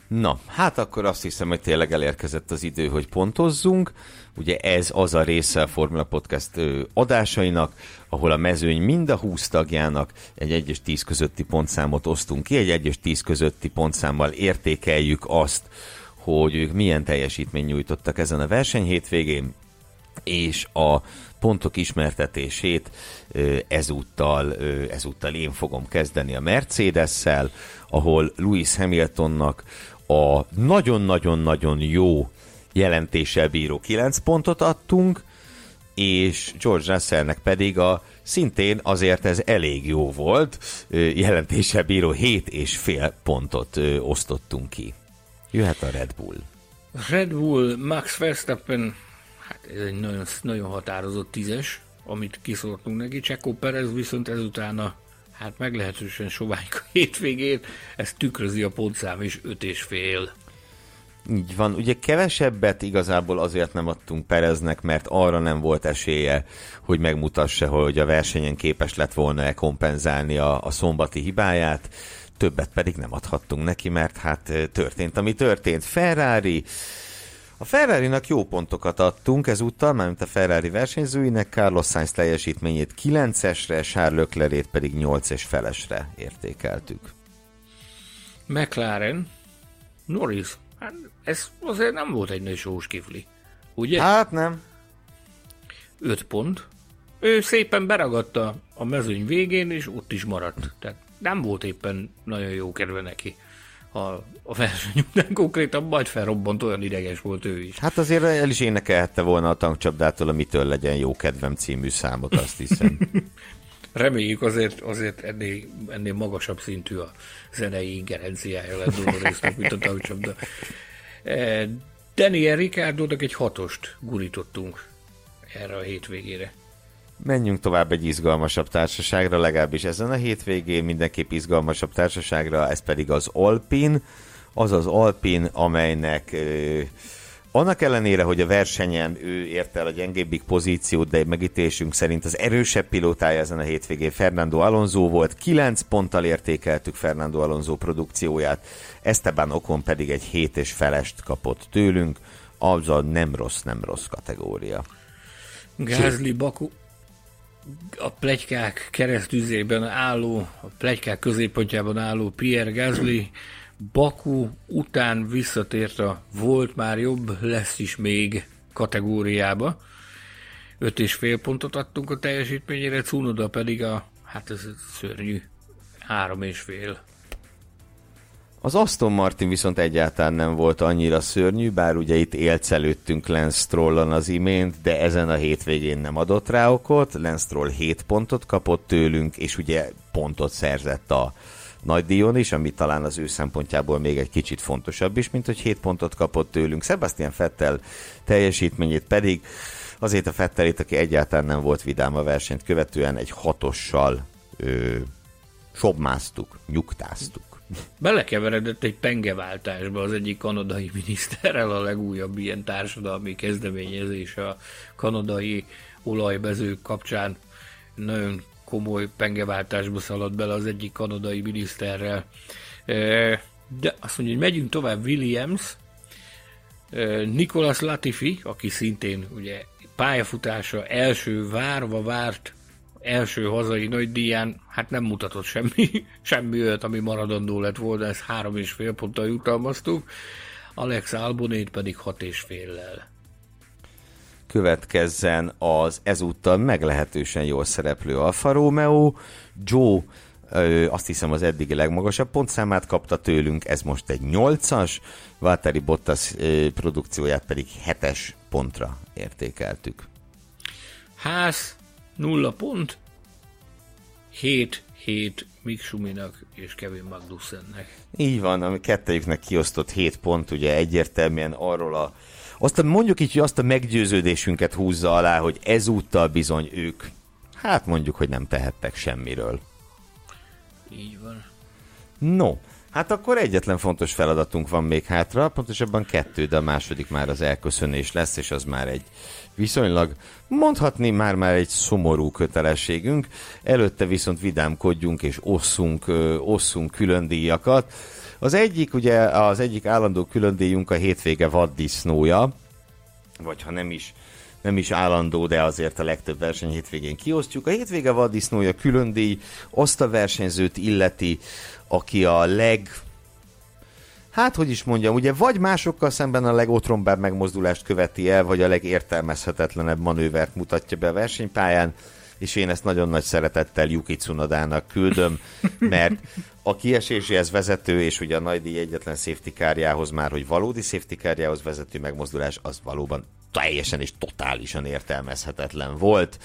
Na, hát akkor azt hiszem, hogy tényleg elérkezett az idő, hogy pontozzunk. Ugye ez az a része a Formula Podcast adásainak, ahol a mezőny mind a 20 tagjának egy 1 és 10 közötti pontszámot osztunk ki, egy 1 és 10 közötti pontszámmal értékeljük azt, hogy ők milyen teljesítmény nyújtottak ezen a verseny hétvégén, és a pontok ismertetését ezúttal, ezúttal én fogom kezdeni a Mercedes-szel, ahol Lewis Hamiltonnak a nagyon-nagyon-nagyon jó jelentéssel bíró 9 pontot adtunk, és George Russellnek pedig a szintén azért ez elég jó volt, jelentéssel bíró 7 és fél pontot osztottunk ki. Jöhet a Red Bull. Red Bull, Max Verstappen, hát ez egy nagyon, nagyon határozott tízes, amit kiszortunk neki. Csekó Perez viszont ezután a hát meglehetősen sovány hétvégén, ez tükrözi a pontszám is öt és fél. Így van. Ugye kevesebbet igazából azért nem adtunk Pereznek, mert arra nem volt esélye, hogy megmutassa, hogy a versenyen képes lett volna-e kompenzálni a, a szombati hibáját. Többet pedig nem adhattunk neki, mert hát történt, ami történt. Ferrari, a ferrari jó pontokat adtunk ezúttal, mármint a Ferrari versenyzőinek, Carlos Sainz teljesítményét 9-esre, Charles Leclerc pedig 8 es felesre értékeltük. McLaren, Norris, hát ez azért nem volt egy nagy sós kifli, ugye? Hát nem. 5 pont. Ő szépen beragadta a mezőny végén, és ott is maradt. Tehát nem volt éppen nagyon jó kedve neki a, a verseny után konkrétan majd felrobbant, olyan ideges volt ő is. Hát azért el is énekelhette volna a tankcsapdától a Mitől legyen jó kedvem című számot, azt hiszem. Reméljük azért, azért ennél, ennél magasabb szintű a zenei ingerenciája lett Dolorésznek, mint a tankcsapda. E, Daniel Ricciardo-nak egy hatost gurítottunk erre a hétvégére. Menjünk tovább egy izgalmasabb társaságra, legalábbis ezen a hétvégén mindenképp izgalmasabb társaságra, ez pedig az Alpin, az az Alpin, amelynek annak ellenére, hogy a versenyen ő érte el a gyengébbik pozíciót, de megítésünk szerint az erősebb pilótája ezen a hétvégén Fernando Alonso volt. 9 ponttal értékeltük Fernando Alonso produkcióját, Esteban Okon pedig egy hét és felest kapott tőlünk. Az a nem rossz, nem rossz kategória. Gázli Baku a plegykák keresztüzében álló, a plegykák középpontjában álló Pierre Gasly Baku után visszatért a volt már jobb, lesz is még kategóriába. Öt és fél pontot adtunk a teljesítményére, Cunoda pedig a, hát ez szörnyű, három és fél. Az Aston Martin viszont egyáltalán nem volt annyira szörnyű, bár ugye itt élcelődtünk Lance Strollon az imént, de ezen a hétvégén nem adott rá okot. Lance Stroll 7 pontot kapott tőlünk, és ugye pontot szerzett a nagy díjon is, ami talán az ő szempontjából még egy kicsit fontosabb is, mint hogy 7 pontot kapott tőlünk. Sebastian Fettel teljesítményét pedig azért a Fettelét, aki egyáltalán nem volt vidám a versenyt követően, egy hatossal ö, sobmáztuk, nyugtáztuk. Belekeveredett egy pengeváltásba az egyik kanadai miniszterrel a legújabb ilyen társadalmi kezdeményezés a kanadai olajbezők kapcsán. Nagyon komoly pengeváltásba szaladt bele az egyik kanadai miniszterrel. De azt mondja, hogy megyünk tovább Williams, Nicolas Latifi, aki szintén ugye pályafutása első várva várt első hazai nagy díján, hát nem mutatott semmi, semmi olyat, ami maradandó lett volna, ezt három és fél ponttal jutalmaztuk, Alex Albonét pedig hat és féllel következzen az ezúttal meglehetősen jól szereplő Alfa Romeo. Joe azt hiszem az eddigi legmagasabb pontszámát kapta tőlünk, ez most egy 8-as, Valtteri Bottas produkcióját pedig 7-es pontra értékeltük. Ház 0 pont, 7 7 Mick Schuminak és Kevin Magnussennek. Így van, ami kettejüknek kiosztott 7 pont, ugye egyértelműen arról a azt a, mondjuk így, hogy azt a meggyőződésünket húzza alá, hogy ezúttal bizony ők, hát mondjuk, hogy nem tehettek semmiről. Így van. No, hát akkor egyetlen fontos feladatunk van még hátra, pontosabban kettő, de a második már az elköszönés lesz, és az már egy viszonylag, mondhatni már-már egy szomorú kötelességünk. Előtte viszont vidámkodjunk és osszunk, osszunk külön díjakat. Az egyik, ugye az egyik állandó különdíjunk a hétvége vaddisznója, vagy ha nem is, nem is állandó, de azért a legtöbb verseny hétvégén kiosztjuk. A hétvége vaddisznója különdíj azt a versenyzőt illeti, aki a leg hát hogy is mondjam, ugye vagy másokkal szemben a legotrombább megmozdulást követi el, vagy a legértelmezhetetlenebb manővert mutatja be a versenypályán, és én ezt nagyon nagy szeretettel Yuki Tsunodának küldöm, mert a kieséséhez vezető, és ugye a nagy díj egyetlen safety kárjához már, hogy valódi safety kárjához vezető megmozdulás, az valóban teljesen és totálisan értelmezhetetlen volt.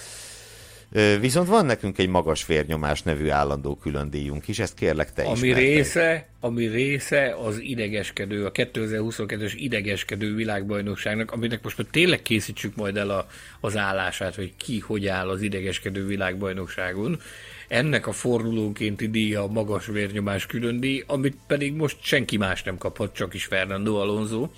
Viszont van nekünk egy magas vérnyomás nevű állandó külön díjunk is, ezt kérlek te ami része, ami része az idegeskedő, a 2022-es idegeskedő világbajnokságnak, aminek most már tényleg készítsük majd el a, az állását, hogy ki hogy áll az idegeskedő világbajnokságon. Ennek a fordulónkénti díja a magas vérnyomás külön díj, amit pedig most senki más nem kaphat, csak is Fernando Alonso.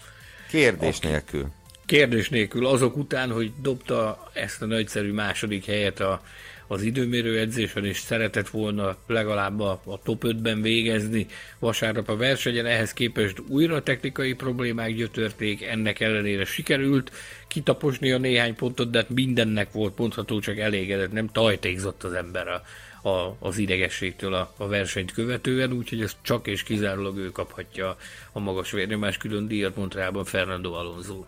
Kérdés aki, nélkül kérdés nélkül azok után, hogy dobta ezt a nagyszerű második helyet a, az időmérő edzésen, és szeretett volna legalább a, a top 5-ben végezni vasárnap a versenyen, ehhez képest újra technikai problémák gyötörték, ennek ellenére sikerült kitaposni a néhány pontot, de hát mindennek volt mondható, csak elégedett, nem tajtékzott az ember a, a, az idegességtől a, a versenyt követően, úgyhogy ezt csak és kizárólag ő kaphatja a magas vérnyomás külön díjat Montrealban Fernando Alonso.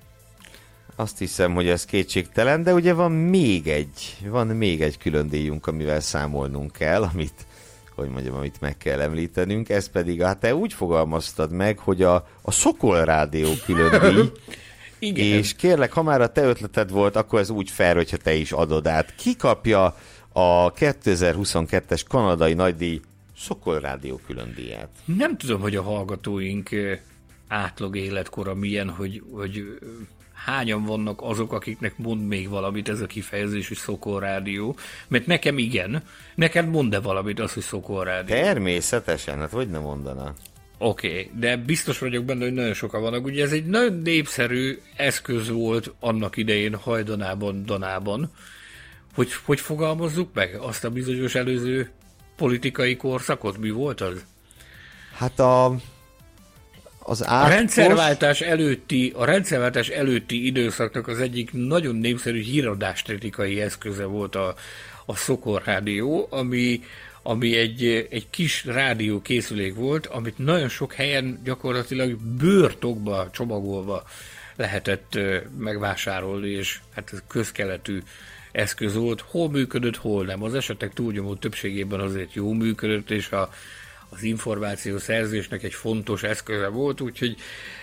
Azt hiszem, hogy ez kétségtelen, de ugye van még egy, van még egy külön díjunk, amivel számolnunk kell, amit, hogy mondjam, amit meg kell említenünk, ez pedig, hát te úgy fogalmaztad meg, hogy a, a Szokol Rádió külön díj, Igen. és kérlek, ha már a te ötleted volt, akkor ez úgy fel, hogyha te is adod át. Ki kapja a 2022-es kanadai nagydíj Szokol Rádió külön díját? Nem tudom, hogy a hallgatóink átlag életkora milyen, hogy, hogy hányan vannak azok, akiknek mond még valamit ez a kifejezés, hogy Szokor Rádió, mert nekem igen, neked mond-e valamit az, hogy Szokor Rádió? Természetesen, hát hogy ne mondana. Oké, okay, de biztos vagyok benne, hogy nagyon sokan vannak. Ugye ez egy nagyon népszerű eszköz volt annak idején hajdanában, danában. Hogy, hogy fogalmazzuk meg azt a bizonyos előző politikai korszakot? Mi volt az? Hát a, az átkos... A rendszerváltás előtti, a rendszerváltás előtti időszaknak az egyik nagyon népszerű híradástetikai eszköze volt a, a Szokor Rádió, ami, ami egy, egy kis rádió készülék volt, amit nagyon sok helyen gyakorlatilag bőrtokba csomagolva lehetett megvásárolni, és hát ez közkeletű eszköz volt. Hol működött, hol nem. Az esetek túlnyomó többségében azért jó működött, és a, az információ szerzésnek egy fontos eszköze volt, úgyhogy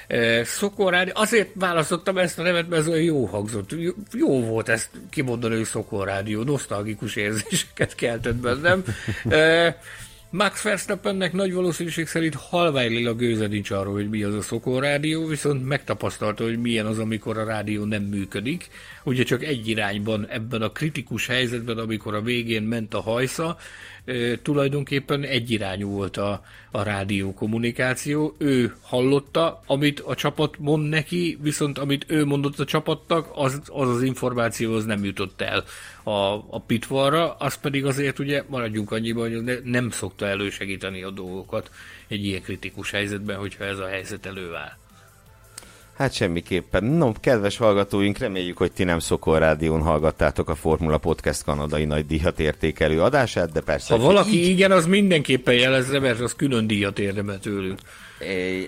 e, Szokorrádió, azért választottam ezt a nevet, mert ez olyan jó hangzott. Jó, jó volt ezt kimondani, hogy Szokorrádió, nosztalgikus érzéseket keltett bennem. Max Verstappennek nagy valószínűség szerint halványlila gőze nincs arról, hogy mi az a Szokor rádió, viszont megtapasztalta, hogy milyen az, amikor a rádió nem működik. Ugye csak egy irányban ebben a kritikus helyzetben, amikor a végén ment a hajsza, tulajdonképpen egyirányú volt a, a rádió kommunikáció. Ő hallotta, amit a csapat mond neki, viszont amit ő mondott a csapatnak, az az, az információ az nem jutott el a, a pitvarra, az pedig azért ugye maradjunk annyiban, hogy nem szokta elősegíteni a dolgokat egy ilyen kritikus helyzetben, hogyha ez a helyzet előáll. Hát semmiképpen. No, kedves hallgatóink, reméljük, hogy ti nem Szokor Rádión hallgattátok a Formula Podcast kanadai nagy díjat értékelő adását, de persze... Ha valaki így... igen, az mindenképpen jelezze, mert az külön díjat érdemel tőlünk.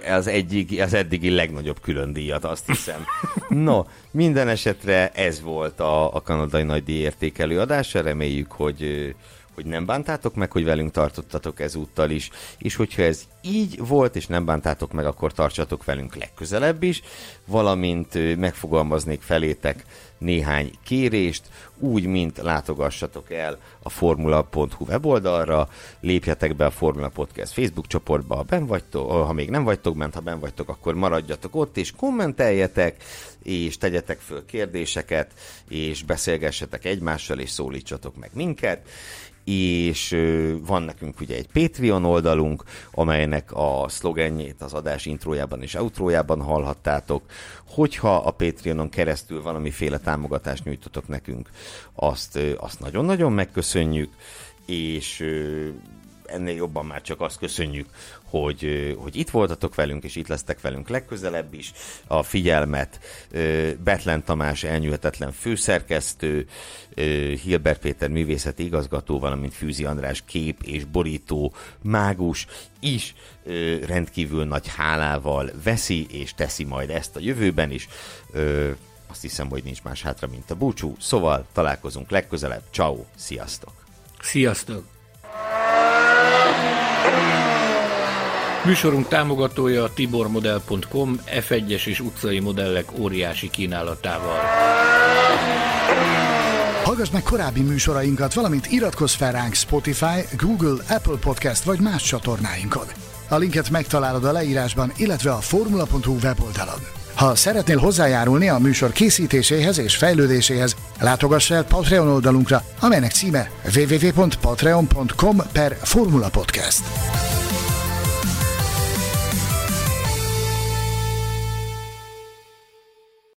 Az, egyik, az eddigi legnagyobb külön díjat, azt hiszem. No, minden esetre ez volt a, a kanadai nagy díj értékelő adása, reméljük, hogy hogy nem bántátok meg, hogy velünk tartottatok ezúttal is, és hogyha ez így volt, és nem bántátok meg, akkor tartsatok velünk legközelebb is, valamint megfogalmaznék felétek néhány kérést, úgy, mint látogassatok el a formula.hu weboldalra, lépjetek be a Formula Podcast Facebook csoportba, ha ben vagytok, ha még nem vagytok bent, ha ben vagytok, akkor maradjatok ott, és kommenteljetek, és tegyetek föl kérdéseket, és beszélgessetek egymással, és szólítsatok meg minket és van nekünk ugye egy Patreon oldalunk, amelynek a szlogenjét az adás intrójában és outrójában hallhattátok. Hogyha a Patreonon keresztül valamiféle támogatást nyújtotok nekünk, azt, azt nagyon-nagyon megköszönjük, és ennél jobban már csak azt köszönjük, hogy, hogy itt voltatok velünk, és itt lesztek velünk legközelebb is. A figyelmet Betlen Tamás elnyűhetetlen főszerkesztő, Hilbert Péter művészeti igazgató, valamint Fűzi András kép és borító mágus is rendkívül nagy hálával veszi és teszi majd ezt a jövőben is. Azt hiszem, hogy nincs más hátra, mint a búcsú. Szóval találkozunk legközelebb. Ciao, sziasztok! Sziasztok! Műsorunk támogatója a tibormodel.com F1-es és utcai modellek óriási kínálatával. Hallgass meg korábbi műsorainkat, valamint iratkozz fel ránk Spotify, Google, Apple Podcast vagy más csatornáinkon. A linket megtalálod a leírásban, illetve a formula.hu weboldalon. Ha szeretnél hozzájárulni a műsor készítéséhez és fejlődéséhez, látogass el Patreon oldalunkra, amelynek címe www.patreon.com per Formula Podcast.